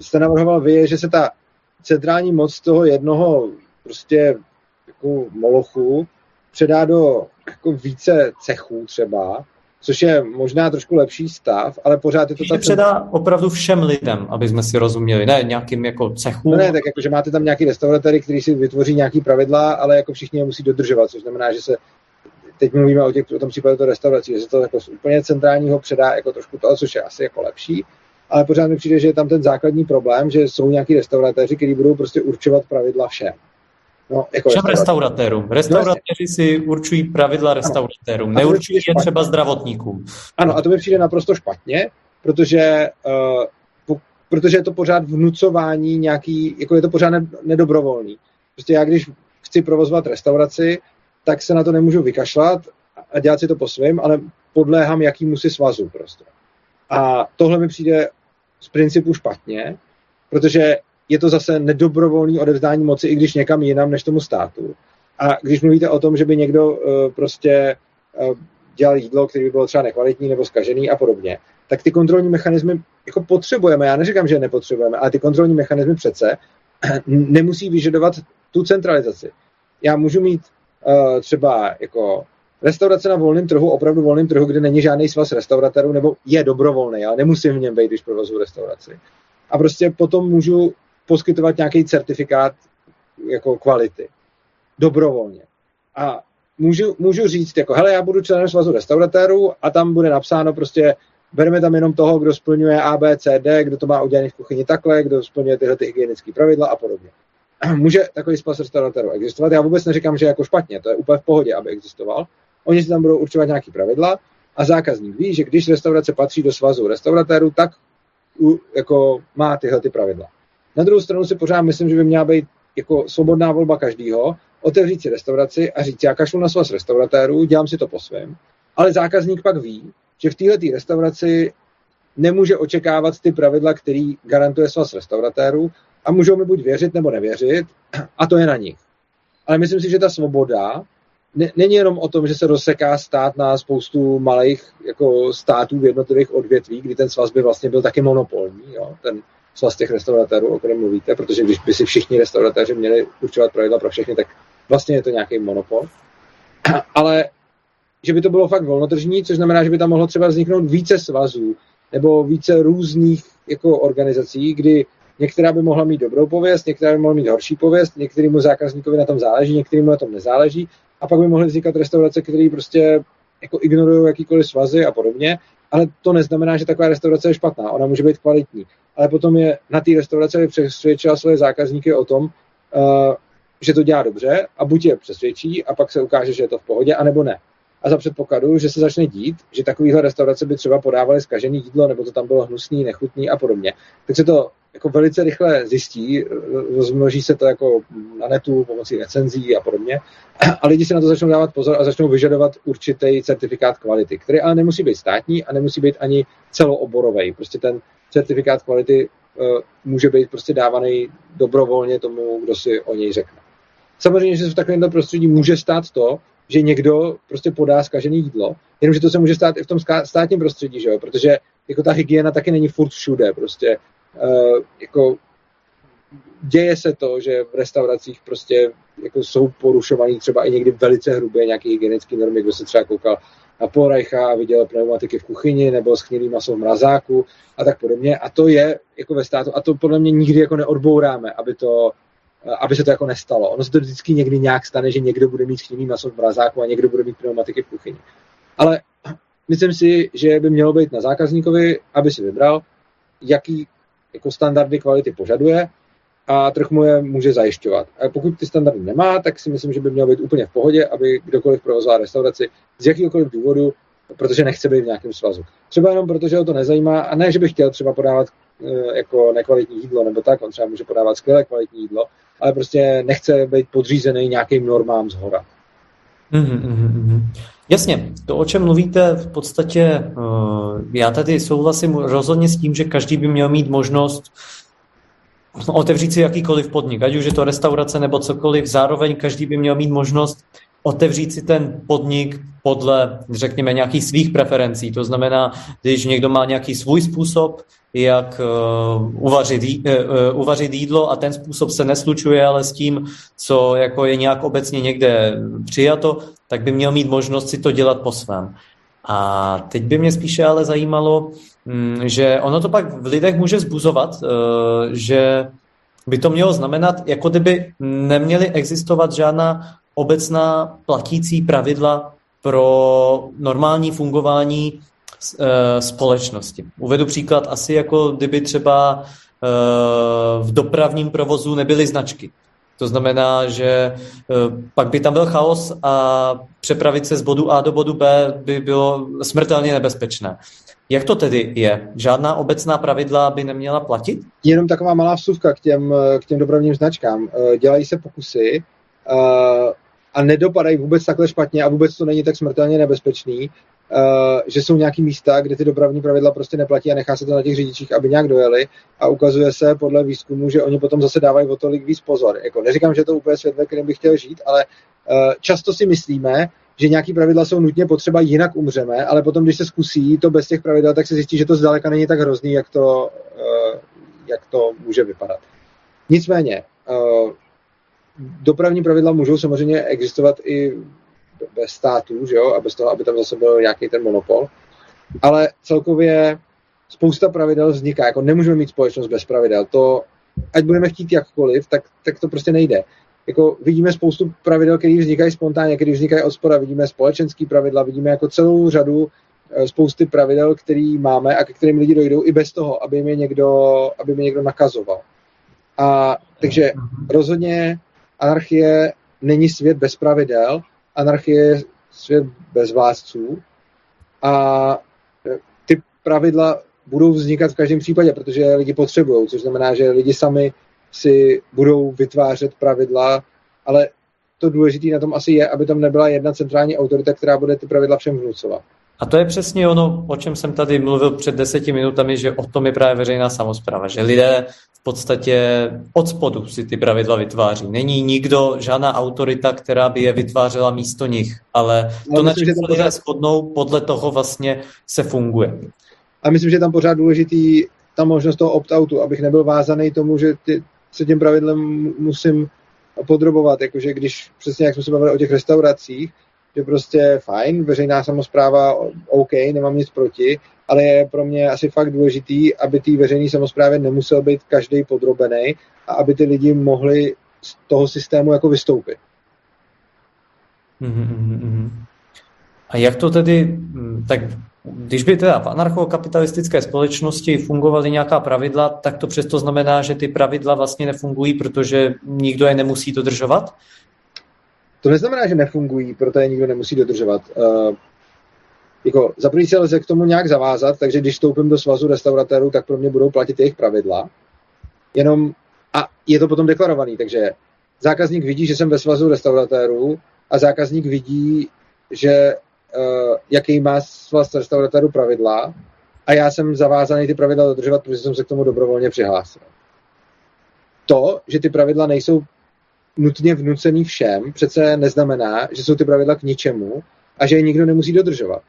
jste navrhoval vy, je, že se ta centrální moc toho jednoho prostě jako molochu předá do jako více cechů třeba, což je možná trošku lepší stav, ale pořád je to... ta... předá opravdu všem lidem, aby jsme si rozuměli, ne nějakým jako cechům. No ne, tak jako, že máte tam nějaký restauratéry, který si vytvoří nějaký pravidla, ale jako všichni je musí dodržovat, což znamená, že se teď mluvíme o, těch, o tom případě to restaurací, že se to jako z úplně centrálního předá jako trošku to, což je asi jako lepší, ale pořád mi přijde, že je tam ten základní problém, že jsou nějaký restauratéři, kteří budou prostě určovat pravidla všem. No, jako Všem restauratérům. Restauratéři si určují pravidla restauratérům, neurčují je třeba zdravotníkům. Ano, a to mi přijde naprosto špatně, protože, uh, po, protože je to pořád vnucování nějaký, jako je to pořád nedobrovolný. Prostě já, když chci provozovat restauraci, tak se na to nemůžu vykašlat a dělat si to po svém, ale podléhám jakýmu si svazu prostě. A tohle mi přijde z principu špatně, protože je to zase nedobrovolný odevzdání moci, i když někam jinam než tomu státu. A když mluvíte o tom, že by někdo uh, prostě uh, dělal jídlo, které by bylo třeba nekvalitní nebo skažený a podobně, tak ty kontrolní mechanismy jako potřebujeme. Já neříkám, že je nepotřebujeme, ale ty kontrolní mechanismy přece nemusí vyžadovat tu centralizaci. Já můžu mít uh, třeba jako restaurace na volném trhu, opravdu volném trhu, kde není žádný svaz restauratérů, nebo je dobrovolný, ale nemusím v něm být, když provozu restauraci. A prostě potom můžu poskytovat nějaký certifikát jako kvality. Dobrovolně. A můžu, můžu říct, jako, hele, já budu členem svazu restauratérů a tam bude napsáno prostě, bereme tam jenom toho, kdo splňuje A, B, C, D, kdo to má udělané v kuchyni takhle, kdo splňuje tyhle ty hygienické pravidla a podobně. může takový svaz restauratérů existovat. Já vůbec neříkám, že jako špatně, to je úplně v pohodě, aby existoval. Oni si tam budou určovat nějaké pravidla a zákazník ví, že když restaurace patří do svazu restauratérů, tak jako má tyhle ty pravidla. Na druhou stranu si pořád myslím, že by měla být jako svobodná volba každýho, otevřít si restauraci a říct, já kašlu na svaz restauratérů, dělám si to po svém, ale zákazník pak ví, že v této restauraci nemůže očekávat ty pravidla, který garantuje svaz restauratérů a můžou mi buď věřit nebo nevěřit a to je na nich. Ale myslím si, že ta svoboda ne, není jenom o tom, že se rozseká stát na spoustu malých jako států v jednotlivých odvětví, kdy ten svaz by vlastně byl taky monopolní, jo? ten svaz těch restauratérů, o kterém mluvíte, protože když by si všichni restauratéři měli určovat pravidla pro všechny, tak vlastně je to nějaký monopol. Ale že by to bylo fakt volnotržní, což znamená, že by tam mohlo třeba vzniknout více svazů nebo více různých jako organizací, kdy některá by mohla mít dobrou pověst, některá by mohla mít horší pověst, některému zákazníkovi na tom záleží, některému na tom nezáleží a pak by mohly vznikat restaurace, které prostě jako ignorují jakýkoliv svazy a podobně, ale to neznamená, že taková restaurace je špatná, ona může být kvalitní. Ale potom je na té restauraci, aby přesvědčila své zákazníky o tom, uh, že to dělá dobře a buď je přesvědčí a pak se ukáže, že je to v pohodě, anebo ne. A za předpokladu, že se začne dít, že takovýhle restaurace by třeba podávaly zkažený jídlo, nebo to tam bylo hnusný, nechutný a podobně, tak se to jako velice rychle zjistí, rozmnoží se to jako na netu pomocí recenzí a podobně a lidi si na to začnou dávat pozor a začnou vyžadovat určitý certifikát kvality, který ale nemusí být státní a nemusí být ani celooborový. Prostě ten certifikát kvality uh, může být prostě dávaný dobrovolně tomu, kdo si o něj řekne. Samozřejmě, že se v takovémto prostředí může stát to, že někdo prostě podá zkažené jídlo, jenomže to se může stát i v tom státním prostředí, že jo? protože jako ta hygiena taky není furt všude, prostě uh, jako děje se to, že v restauracích prostě jako jsou porušovaný třeba i někdy velice hrubé nějaké hygienické normy, kdo se třeba koukal na Porajcha a viděl pneumatiky v kuchyni nebo schnilý maso v mrazáku a tak podobně. A to je jako ve státu a to podle mě nikdy jako neodbouráme, aby to aby se to jako nestalo. Ono se to vždycky někdy nějak stane, že někdo bude mít schnilý maso v mrazáku a někdo bude mít pneumatiky v kuchyni. Ale myslím si, že by mělo být na zákazníkovi, aby si vybral, jaký jako standardy kvality požaduje a trh mu je může zajišťovat. A pokud ty standardy nemá, tak si myslím, že by mělo být úplně v pohodě, aby kdokoliv provozoval restauraci z jakýkoliv důvodu, protože nechce být v nějakém svazu. Třeba jenom proto, že ho to nezajímá a ne, že by chtěl třeba podávat e, jako nekvalitní jídlo nebo tak, on třeba může podávat skvělé kvalitní jídlo, ale prostě nechce být podřízený nějakým normám z hora. Mm-hmm. Jasně, to, o čem mluvíte, v podstatě uh, já tady souhlasím rozhodně s tím, že každý by měl mít možnost otevřít si jakýkoliv podnik, ať už je to restaurace nebo cokoliv, zároveň každý by měl mít možnost otevřít si ten podnik podle, řekněme, nějakých svých preferencí. To znamená, když někdo má nějaký svůj způsob, jak uh, uvařit, uh, uvařit jídlo a ten způsob se neslučuje ale s tím, co jako je nějak obecně někde přijato, tak by měl mít možnost si to dělat po svém. A teď by mě spíše ale zajímalo, že ono to pak v lidech může zbuzovat, uh, že by to mělo znamenat, jako kdyby neměly existovat žádná obecná platící pravidla pro normální fungování e, společnosti. Uvedu příklad asi jako kdyby třeba e, v dopravním provozu nebyly značky. To znamená, že e, pak by tam byl chaos a přepravit se z bodu A do bodu B by bylo smrtelně nebezpečné. Jak to tedy je? Žádná obecná pravidla by neměla platit? Jenom taková malá vsuvka k těm, k těm dopravním značkám. Dělají se pokusy a nedopadají vůbec takhle špatně a vůbec to není tak smrtelně nebezpečný, že jsou nějaký místa, kde ty dopravní pravidla prostě neplatí a nechá se to na těch řidičích, aby nějak dojeli a ukazuje se podle výzkumu, že oni potom zase dávají o tolik víc pozor. Jako, neříkám, že to úplně svět, ve kterém bych chtěl žít, ale uh, často si myslíme, že nějaký pravidla jsou nutně potřeba, jinak umřeme, ale potom, když se zkusí to bez těch pravidel, tak se zjistí, že to zdaleka není tak hrozný, jak to, uh, jak to může vypadat. Nicméně, dopravní pravidla můžou samozřejmě existovat i bez států, že jo, a bez toho, aby tam zase byl nějaký ten monopol. Ale celkově spousta pravidel vzniká. Jako nemůžeme mít společnost bez pravidel. To, ať budeme chtít jakkoliv, tak, tak to prostě nejde. Jako vidíme spoustu pravidel, které vznikají spontánně, které vznikají od spoda. Vidíme společenský pravidla, vidíme jako celou řadu eh, spousty pravidel, které máme a ke kterým lidi dojdou i bez toho, aby mě někdo, aby mě někdo nakazoval. A Takže mhm. rozhodně anarchie není svět bez pravidel, anarchie je svět bez vládců a ty pravidla budou vznikat v každém případě, protože lidi potřebují, což znamená, že lidi sami si budou vytvářet pravidla, ale to důležité na tom asi je, aby tam nebyla jedna centrální autorita, která bude ty pravidla všem vnucovat. A to je přesně ono, o čem jsem tady mluvil před deseti minutami, že o tom je právě veřejná samozpráva, že lidé podstatě od spodu si ty pravidla vytváří. Není nikdo, žádná autorita, která by je vytvářela místo nich, ale to, na čem se lidé shodnou, podle toho vlastně se funguje. A myslím, že tam pořád důležitý ta možnost toho opt-outu, abych nebyl vázaný tomu, že ty, se těm pravidlem musím podrobovat, jakože když přesně jak jsme se bavili o těch restauracích, že prostě fajn, veřejná samozpráva, OK, nemám nic proti, ale je pro mě asi fakt důležitý, aby té veřejné samozprávě nemusel být každý podrobený a aby ty lidi mohli z toho systému jako vystoupit. Mm-hmm. A jak to tedy, mm, tak když by teda v anarchokapitalistické společnosti fungovaly nějaká pravidla, tak to přesto znamená, že ty pravidla vlastně nefungují, protože nikdo je nemusí dodržovat? To neznamená, že nefungují, proto je nikdo nemusí dodržovat. Jako, za první se lze k tomu nějak zavázat, takže když vstoupím do svazu restauratérů, tak pro mě budou platit jejich pravidla. Jenom, a je to potom deklarovaný, takže zákazník vidí, že jsem ve svazu restauratérů a zákazník vidí, že uh, jaký má svaz restauratérů pravidla a já jsem zavázaný ty pravidla dodržovat, protože jsem se k tomu dobrovolně přihlásil. To, že ty pravidla nejsou nutně vnucený všem, přece neznamená, že jsou ty pravidla k ničemu a že je nikdo nemusí dodržovat.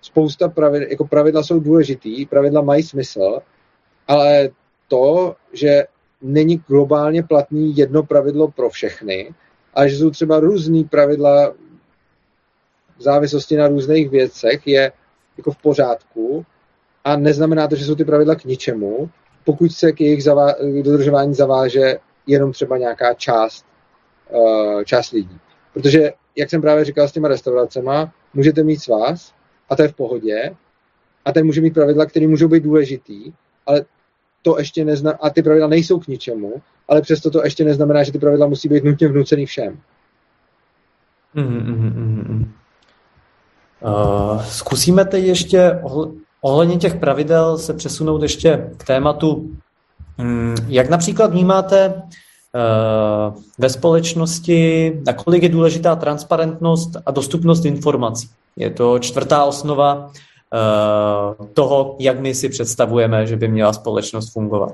Spousta pravidel, jako pravidla jsou důležitý, pravidla mají smysl, ale to, že není globálně platný jedno pravidlo pro všechny, ale že jsou třeba různý pravidla v závislosti na různých věcech, je jako v pořádku a neznamená to, že jsou ty pravidla k ničemu, pokud se k jejich zavá- dodržování zaváže jenom třeba nějaká část uh, část lidí. Protože, jak jsem právě říkal s těma restauracema, můžete mít svaz a to je v pohodě a ten může mít pravidla, které můžou být důležitý, ale to ještě nezna, a ty pravidla nejsou k ničemu, ale přesto to ještě neznamená, že ty pravidla musí být nutně vnucený všem. Mm-hmm. Uh, zkusíme teď ještě ohledně těch pravidel se přesunout ještě k tématu, um, jak například vnímáte Eh, ve společnosti, nakolik je důležitá transparentnost a dostupnost informací. Je to čtvrtá osnova eh, toho, jak my si představujeme, že by měla společnost fungovat.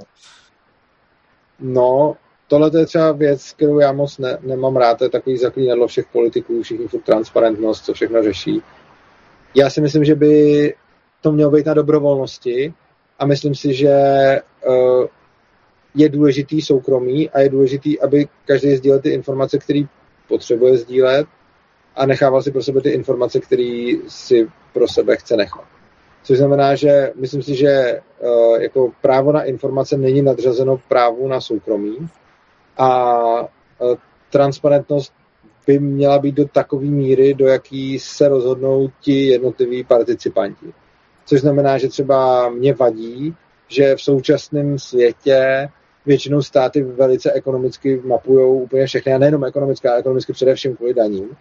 No, tohle je třeba věc, kterou já moc ne, nemám rád, to je takový zaklínadlo všech politiků, všichni furt transparentnost, co všechno řeší. Já si myslím, že by to mělo být na dobrovolnosti a myslím si, že uh, je důležitý soukromí a je důležitý, aby každý sdílel ty informace, které potřebuje sdílet a nechával si pro sebe ty informace, které si pro sebe chce nechat. Což znamená, že myslím si, že uh, jako právo na informace není nadřazeno právu na soukromí a uh, transparentnost by měla být do takové míry, do jaký se rozhodnou ti jednotliví participanti. Což znamená, že třeba mě vadí, že v současném světě většinou státy velice ekonomicky mapují úplně všechny, a nejenom ekonomicky, ale ekonomicky především kvůli daním.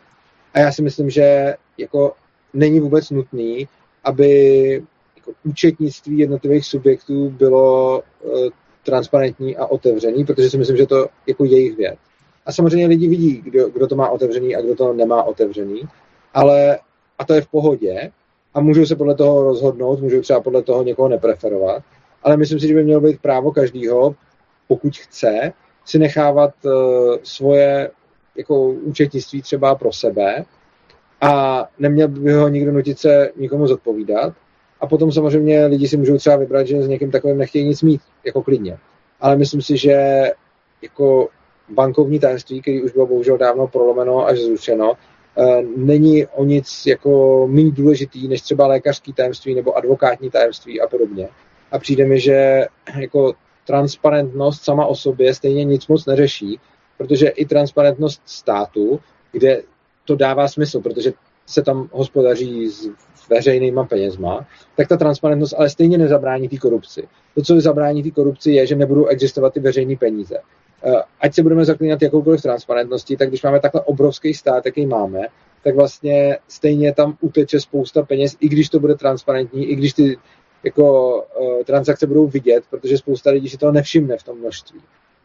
A já si myslím, že jako není vůbec nutný, aby jako účetnictví jednotlivých subjektů bylo uh, transparentní a otevřený, protože si myslím, že to jako jejich věc. A samozřejmě lidi vidí, kdo, kdo to má otevřený a kdo to nemá otevřený, ale a to je v pohodě a můžou se podle toho rozhodnout, můžou třeba podle toho někoho nepreferovat, ale myslím si, že by mělo být právo každého pokud chce, si nechávat uh, svoje jako účetnictví třeba pro sebe a neměl by ho nikdo nutit se nikomu zodpovídat. A potom samozřejmě lidi si můžou třeba vybrat, že s někým takovým nechtějí nic mít, jako klidně. Ale myslím si, že jako bankovní tajemství, který už bylo bohužel dávno prolomeno až zrušeno, eh, není o nic jako méně důležitý než třeba lékařský tajemství nebo advokátní tajemství a podobně. A přijde mi, že jako transparentnost sama o sobě stejně nic moc neřeší, protože i transparentnost státu, kde to dává smysl, protože se tam hospodaří s veřejnýma penězma, tak ta transparentnost ale stejně nezabrání té korupci. To, co zabrání té korupci, je, že nebudou existovat ty veřejné peníze. ať se budeme zaklínat jakoukoliv transparentností, tak když máme takhle obrovský stát, jaký máme, tak vlastně stejně tam uteče spousta peněz, i když to bude transparentní, i když ty jako uh, transakce budou vidět, protože spousta lidí si toho nevšimne v tom množství.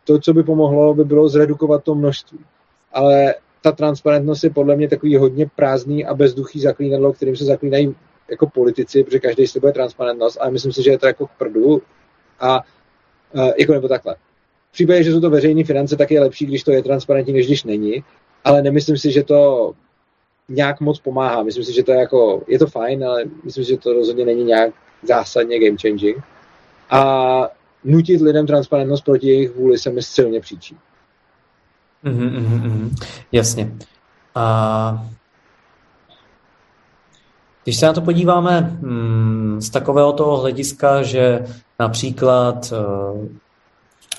To, co by pomohlo, by bylo zredukovat to množství. Ale ta transparentnost je podle mě takový hodně prázdný a bezduchý zaklínadlo, kterým se zaklínají jako politici, protože každý slibuje transparentnost, ale myslím si, že je to jako k prdu a uh, jako nebo takhle. V případě, že jsou to veřejné finance, tak je lepší, když to je transparentní, než když není, ale nemyslím si, že to nějak moc pomáhá. Myslím si, že to je jako, je to fajn, ale myslím si, že to rozhodně není nějak zásadně game changing. A nutit lidem transparentnost proti jejich vůli se mi silně příčí. Mm-hmm, mm-hmm, jasně. A když se na to podíváme hmm, z takového toho hlediska, že například uh,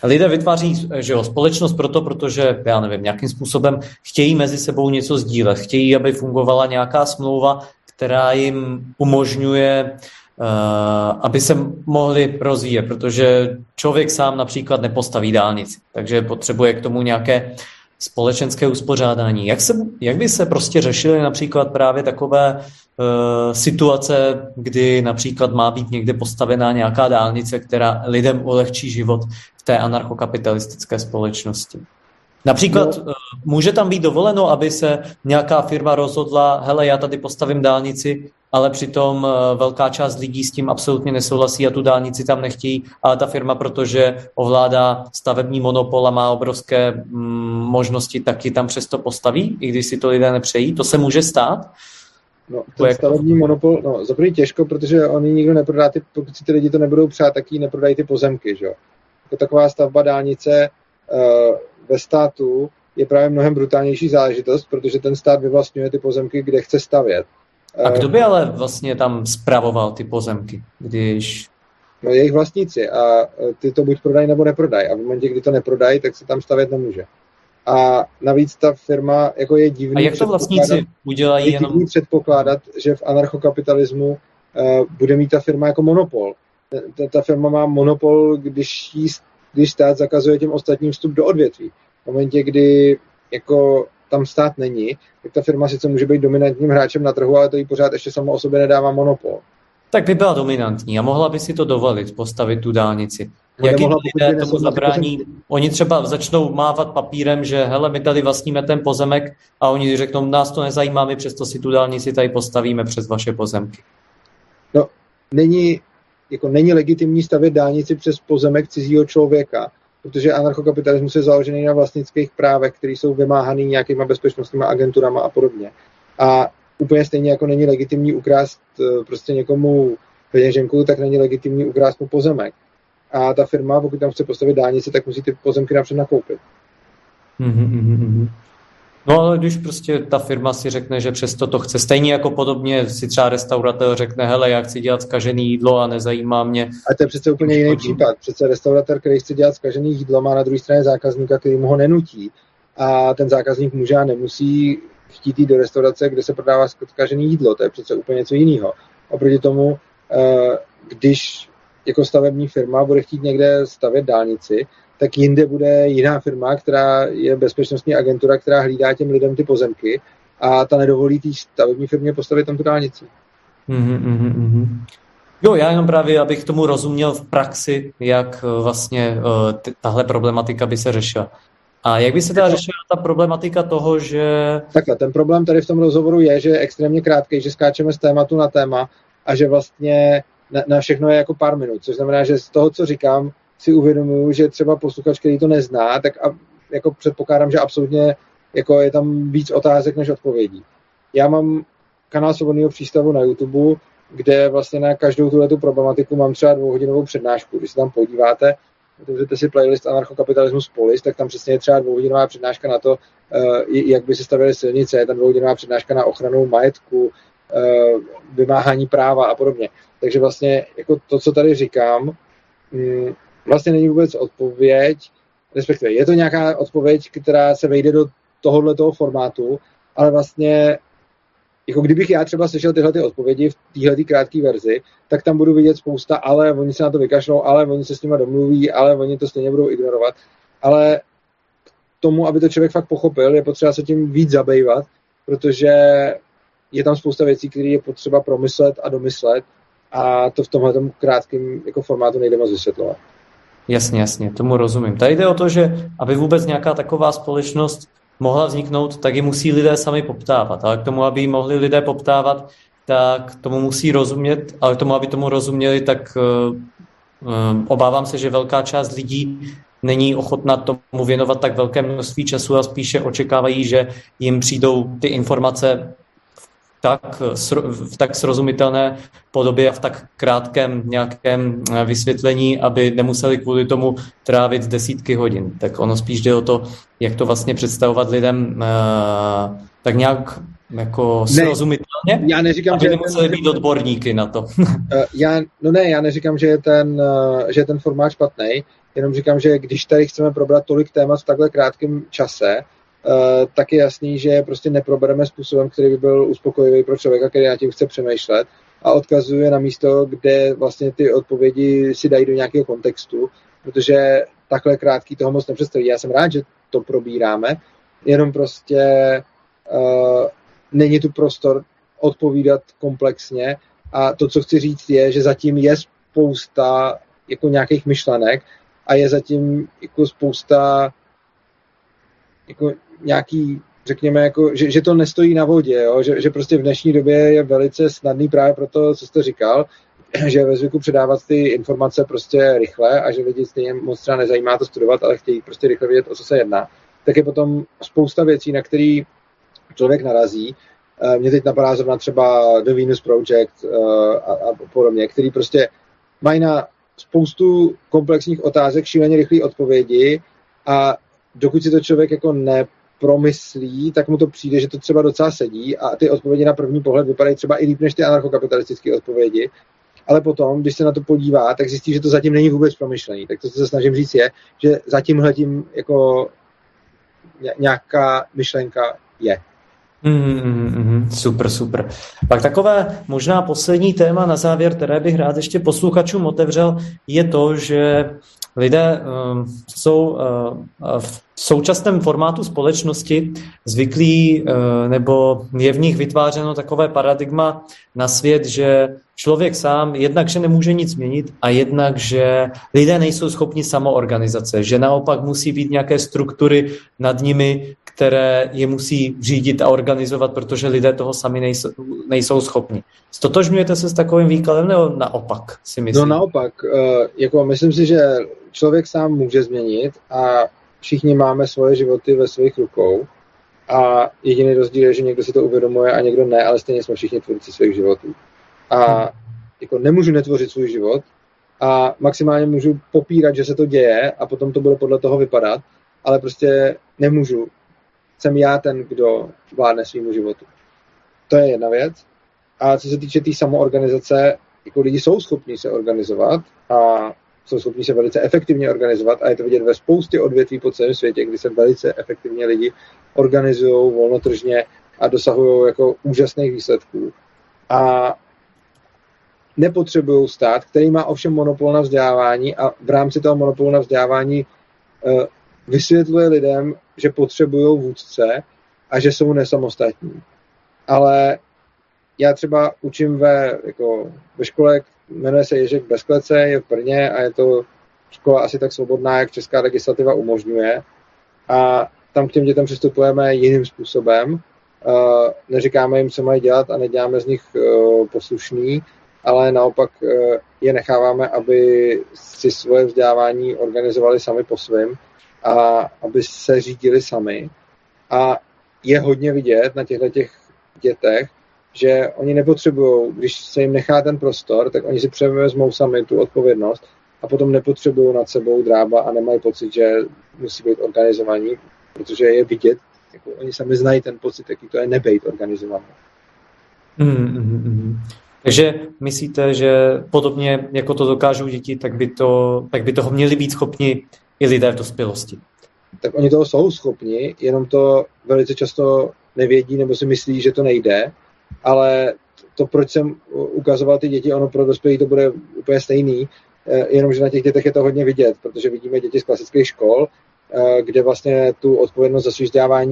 lidé vytváří že jo, společnost proto, protože, já nevím, nějakým způsobem chtějí mezi sebou něco sdílet, chtějí, aby fungovala nějaká smlouva, která jim umožňuje aby se mohli rozvíjet, protože člověk sám například nepostaví dálnici, takže potřebuje k tomu nějaké společenské uspořádání. Jak, se, jak by se prostě řešily například právě takové uh, situace, kdy například má být někde postavená nějaká dálnice, která lidem ulehčí život v té anarchokapitalistické společnosti? Například no. může tam být dovoleno, aby se nějaká firma rozhodla, hele, já tady postavím dálnici, ale přitom eh, velká část lidí s tím absolutně nesouhlasí a tu dálnici tam nechtějí, ale ta firma, protože ovládá stavební monopol a má obrovské mm, možnosti, taky tam přesto postaví, i když si to lidé nepřejí. To se může stát? No, ten jak... stavební monopol, no, za těžko, protože oni nikdo neprodá, ty, pokud si ty lidi to nebudou přát, tak jí neprodají ty pozemky, že jo. Jako taková stavba dálnice uh, ve státu je právě mnohem brutálnější záležitost, protože ten stát vyvlastňuje ty pozemky, kde chce stavět. A kdo by ale vlastně tam spravoval ty pozemky, když... No jejich vlastníci a ty to buď prodají nebo neprodají a v momentě, kdy to neprodají, tak se tam stavět nemůže. A navíc ta firma jako je divný... A jak to vlastníci udělají je jenom... předpokládat, že v anarchokapitalismu uh, bude mít ta firma jako monopol. Ta, ta firma má monopol, když, jí, když stát zakazuje těm ostatním vstup do odvětví. V momentě, kdy jako tam stát není, tak ta firma sice může být dominantním hráčem na trhu, ale to jí pořád ještě samo o sobě nedává monopol. Tak by byla dominantní a mohla by si to dovolit, postavit tu dálnici. Jak lidé tomu zabrání? Oni třeba začnou mávat papírem, že hele, my tady vlastníme ten pozemek a oni řeknou, nás to nezajímá, my přesto si tu dálnici tady postavíme přes vaše pozemky. No, není, jako není legitimní stavět dálnici přes pozemek cizího člověka, protože anarchokapitalismus je založený na vlastnických právech, které jsou vymáhaný nějakýma bezpečnostníma agenturama a podobně. A úplně stejně jako není legitimní ukrást eh, prostě někomu peněženku, tak není legitimní ukrást mu pozemek. A ta firma, pokud tam chce postavit dálnici, tak musí ty pozemky napřed nakoupit. Mm-hmm. No ale když prostě ta firma si řekne, že přesto to chce, stejně jako podobně si třeba restauratér řekne, hele, já chci dělat zkažený jídlo a nezajímá mě. A to je přece úplně jiný případ. Přece restauratér, který chce dělat zkažený jídlo, má na druhé straně zákazníka, který mu ho nenutí. A ten zákazník může a nemusí chtít jít do restaurace, kde se prodává zkažený jídlo. To je přece úplně něco jiného. Oproti tomu, eh, když jako stavební firma bude chtít někde stavět dálnici, tak jinde bude jiná firma, která je bezpečnostní agentura, která hlídá těm lidem ty pozemky a ta nedovolí té stavební firmě postavit tam tu dálnici. Mm-hmm, mm-hmm. Jo, já jenom právě, abych tomu rozuměl v praxi, jak eh, vlastně uh, tahle problematika by se řešila. A jak by se teda řešila ta problematika toho, že... Takhle, ten problém tady v tom rozhovoru je, že je extrémně krátký, že skáčeme z tématu na téma a že vlastně na, na všechno je jako pár minut, což znamená, že z toho, co říkám, si uvědomuju, že třeba posluchač, který to nezná, tak a, jako předpokládám, že absolutně jako je tam víc otázek než odpovědí. Já mám kanál Svobodného přístavu na YouTube, kde vlastně na každou tuhle problematiku mám třeba dvouhodinovou přednášku. Když se tam podíváte, otevřete si playlist Anarchokapitalismus Polis, tak tam přesně je třeba dvouhodinová přednáška na to, eh, jak by se stavěly silnice, je tam dvouhodinová přednáška na ochranu majetku, eh, vymáhání práva a podobně. Takže vlastně jako to, co tady říkám, mm, vlastně není vůbec odpověď, respektive je to nějaká odpověď, která se vejde do tohohle toho formátu, ale vlastně jako kdybych já třeba slyšel tyhle ty odpovědi v téhle krátké verzi, tak tam budu vidět spousta, ale oni se na to vykašlou, ale oni se s nimi domluví, ale oni to stejně budou ignorovat. Ale tomu, aby to člověk fakt pochopil, je potřeba se tím víc zabývat, protože je tam spousta věcí, které je potřeba promyslet a domyslet a to v tomhle krátkém jako formátu nejde moc vysvětlovat. Jasně, jasně, tomu rozumím. Tady jde o to, že aby vůbec nějaká taková společnost mohla vzniknout, tak ji musí lidé sami poptávat. Ale k tomu, aby ji mohli lidé poptávat, tak tomu musí rozumět, ale k tomu, aby tomu rozuměli, tak uh, obávám se, že velká část lidí není ochotná tomu věnovat tak velké množství času a spíše očekávají, že jim přijdou ty informace tak, v tak srozumitelné podobě a v tak krátkém nějakém eh, vysvětlení, aby nemuseli kvůli tomu trávit desítky hodin. Tak ono spíš jde o to, jak to vlastně představovat lidem eh, tak nějak jako srozumitelně, já neříkám, aby že nemuseli ten... být odborníky na to. Eh, já, no ne, já neříkám, že je ten, že je ten formát špatný, jenom říkám, že když tady chceme probrat tolik témat v takhle krátkém čase, tak je jasný, že prostě neprobereme způsobem, který by byl uspokojivý pro člověka, který na tím chce přemýšlet a odkazuje na místo, kde vlastně ty odpovědi si dají do nějakého kontextu, protože takhle krátký toho moc nepředstaví. Já jsem rád, že to probíráme, jenom prostě uh, není tu prostor odpovídat komplexně a to, co chci říct, je, že zatím je spousta jako nějakých myšlenek a je zatím jako spousta jako nějaký, řekněme, jako, že, že to nestojí na vodě, jo? Že, že prostě v dnešní době je velice snadný právě pro to, co jste říkal, že ve zvyku předávat ty informace prostě rychle a že lidi stejně moc třeba nezajímá to studovat, ale chtějí prostě rychle vědět, o co se jedná, tak je potom spousta věcí, na který člověk narazí. Eh, mě teď napadá zrovna třeba The Venus Project eh, a, a podobně, který prostě mají na spoustu komplexních otázek šíleně rychlé odpovědi a dokud si to člověk jako nepromyslí, tak mu to přijde, že to třeba docela sedí a ty odpovědi na první pohled vypadají třeba i líp než ty anarchokapitalistické odpovědi. Ale potom, když se na to podívá, tak zjistí, že to zatím není vůbec promyšlený. Tak to, co se snažím říct, je, že zatím tím jako nějaká myšlenka je. Mm, mm, super, super. Pak takové možná poslední téma na závěr, které bych rád ještě posluchačům otevřel, je to, že lidé uh, jsou uh, v současném formátu společnosti zvyklí uh, nebo je v nich vytvářeno takové paradigma na svět, že člověk sám jednak, že nemůže nic změnit a jednak, že lidé nejsou schopni samoorganizace, že naopak musí být nějaké struktury nad nimi, které je musí řídit a organizovat, protože lidé toho sami nejsou, nejsou schopni. Stotožňujete se s takovým výkladem nebo naopak si myslíte? No naopak, uh, jako myslím si, že člověk sám může změnit a všichni máme svoje životy ve svých rukou a jediný rozdíl je, že někdo si to uvědomuje a někdo ne, ale stejně jsme všichni tvůrci svých životů. A hmm. jako nemůžu netvořit svůj život a maximálně můžu popírat, že se to děje a potom to bude podle toho vypadat, ale prostě nemůžu. Jsem já ten, kdo vládne svýmu životu. To je jedna věc. A co se týče té tý samoorganizace, jako lidi jsou schopni se organizovat a jsou schopni se velice efektivně organizovat a je to vidět ve spoustě odvětví po celém světě, kdy se velice efektivně lidi organizují volnotržně a dosahují jako úžasných výsledků. A nepotřebují stát, který má ovšem monopol na vzdělávání a v rámci toho monopolu na vzdělávání uh, vysvětluje lidem, že potřebují vůdce a že jsou nesamostatní. Ale já třeba učím ve, jako, ve škole, jmenuje se Ježek Bezklece, je v Brně a je to škola asi tak svobodná, jak česká legislativa umožňuje. A tam k těm dětem přistupujeme jiným způsobem. Uh, neříkáme jim, co mají dělat a neděláme z nich uh, poslušný, ale naopak uh, je necháváme, aby si svoje vzdělávání organizovali sami po svém a aby se řídili sami. A je hodně vidět na těchto těch dětech, že oni nepotřebují, když se jim nechá ten prostor, tak oni si převezmou sami tu odpovědnost a potom nepotřebují nad sebou drába a nemají pocit, že musí být organizovaní, protože je vidět, jako oni sami znají ten pocit, jaký to je nebejt organizovaný. Mm, mm, mm. Takže myslíte, že podobně jako to dokážou děti, tak by, to, tak by toho měli být schopni i lidé v dospělosti? Tak oni toho jsou schopni, jenom to velice často nevědí nebo si myslí, že to nejde ale to, proč jsem ukazoval ty děti, ono pro dospělí to bude úplně stejný, eh, jenomže na těch dětech je to hodně vidět, protože vidíme děti z klasických škol eh, kde vlastně tu odpovědnost za svůj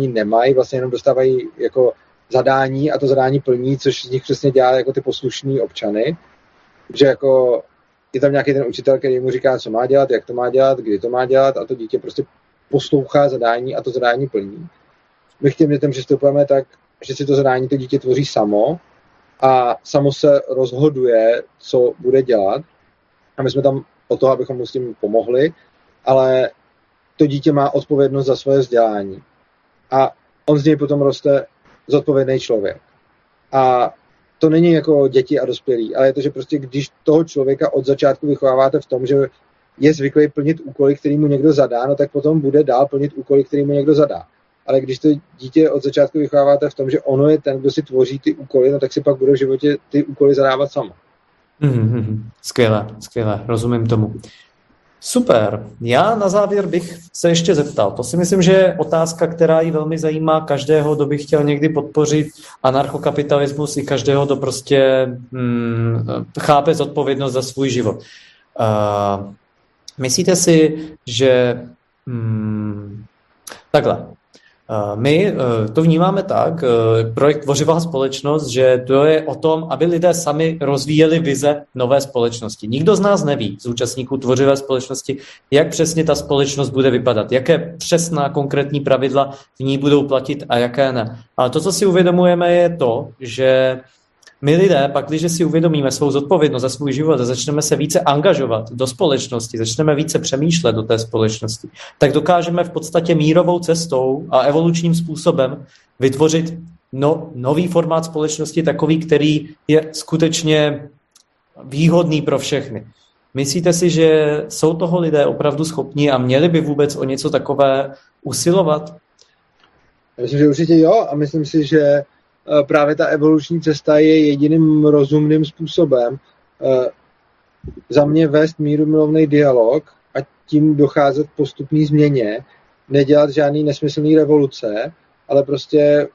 nemají, vlastně jenom dostávají jako zadání a to zadání plní, což z nich přesně dělá jako ty poslušní občany. Že jako je tam nějaký ten učitel, který mu říká, co má dělat, jak to má dělat, kdy to má dělat a to dítě prostě poslouchá zadání a to zadání plní. My k těm dětem přistupujeme tak, že si to zadání to dítě tvoří samo a samo se rozhoduje, co bude dělat. A my jsme tam o to, abychom mu s tím pomohli, ale to dítě má odpovědnost za svoje vzdělání. A on z něj potom roste zodpovědný člověk. A to není jako děti a dospělí, ale je to, že prostě když toho člověka od začátku vychováváte v tom, že je zvyklý plnit úkoly, který mu někdo zadá, no tak potom bude dál plnit úkoly, který mu někdo zadá. Ale když to dítě od začátku vychováváte v tom, že ono je ten, kdo si tvoří ty úkoly, no tak si pak bude v životě ty úkoly zadávat samo. Mm-hmm. Skvěle, skvěle, rozumím tomu. Super. Já na závěr bych se ještě zeptal. To si myslím, že je otázka, která ji velmi zajímá každého, kdo by chtěl někdy podpořit anarchokapitalismus i každého, kdo prostě hmm, chápe zodpovědnost za svůj život. Uh, myslíte si, že hmm, takhle, my eh, to vnímáme tak, eh, projekt Tvořivá společnost, že to je o tom, aby lidé sami rozvíjeli vize nové společnosti. Nikdo z nás neví, z účastníků Tvořivé společnosti, jak přesně ta společnost bude vypadat, jaké přesná konkrétní pravidla v ní budou platit a jaké ne. Ale to, co si uvědomujeme, je to, že my lidé, pak, když si uvědomíme svou zodpovědnost za svůj život a začneme se více angažovat do společnosti, začneme více přemýšlet do té společnosti, tak dokážeme v podstatě mírovou cestou a evolučním způsobem vytvořit no, nový formát společnosti, takový, který je skutečně výhodný pro všechny. Myslíte si, že jsou toho lidé opravdu schopni a měli by vůbec o něco takové usilovat? Já myslím, že určitě jo a myslím si, že právě ta evoluční cesta je jediným rozumným způsobem eh, za mě vést míru milovný dialog a tím docházet k postupné změně, nedělat žádný nesmyslný revoluce, ale prostě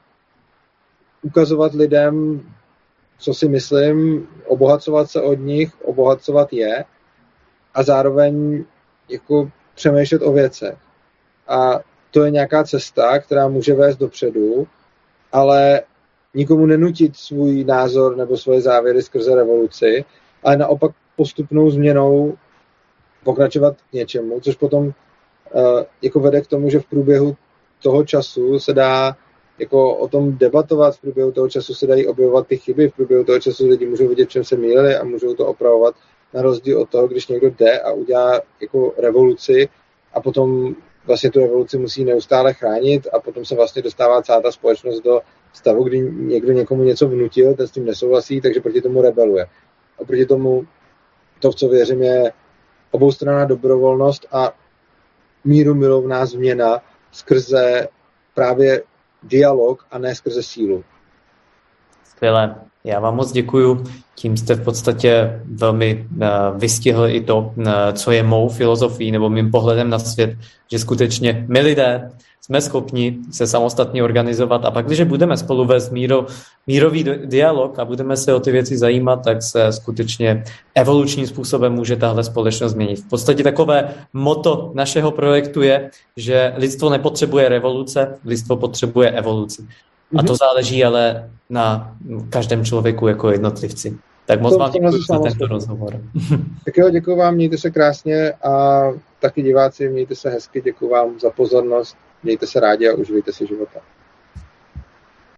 ukazovat lidem, co si myslím, obohacovat se od nich, obohacovat je a zároveň jako přemýšlet o věcech. A to je nějaká cesta, která může vést dopředu, ale nikomu nenutit svůj názor nebo svoje závěry skrze revoluci, ale naopak postupnou změnou pokračovat k něčemu, což potom uh, jako vede k tomu, že v průběhu toho času se dá jako o tom debatovat, v průběhu toho času se dají objevovat ty chyby, v průběhu toho času lidi můžou vidět, čem se mýlili a můžou to opravovat, na rozdíl od toho, když někdo jde a udělá jako revoluci a potom vlastně tu revoluci musí neustále chránit a potom se vlastně dostává celá ta společnost do stavu, kdy někdo někomu něco vnutil, ten s tím nesouhlasí, takže proti tomu rebeluje. A proti tomu to, v co věřím, je oboustranná dobrovolnost a míru milovná změna skrze právě dialog a ne skrze sílu. Skvělé. Já vám moc děkuju. Tím jste v podstatě velmi uh, vystihl i to, uh, co je mou filozofií nebo mým pohledem na svět, že skutečně my lidé jsme schopni se samostatně organizovat a pak, když budeme spolu vést míro, mírový dialog a budeme se o ty věci zajímat, tak se skutečně evolučním způsobem může tahle společnost změnit. V podstatě takové moto našeho projektu je, že lidstvo nepotřebuje revoluce, lidstvo potřebuje evoluci. A to mhm. záleží ale na každém člověku jako jednotlivci. Tak moc to, vám děkuji za tento rozhovor. Tak jo, děkuji vám, mějte se krásně a taky diváci, mějte se hezky, děkuji vám za pozornost, mějte se rádi a užijte si života.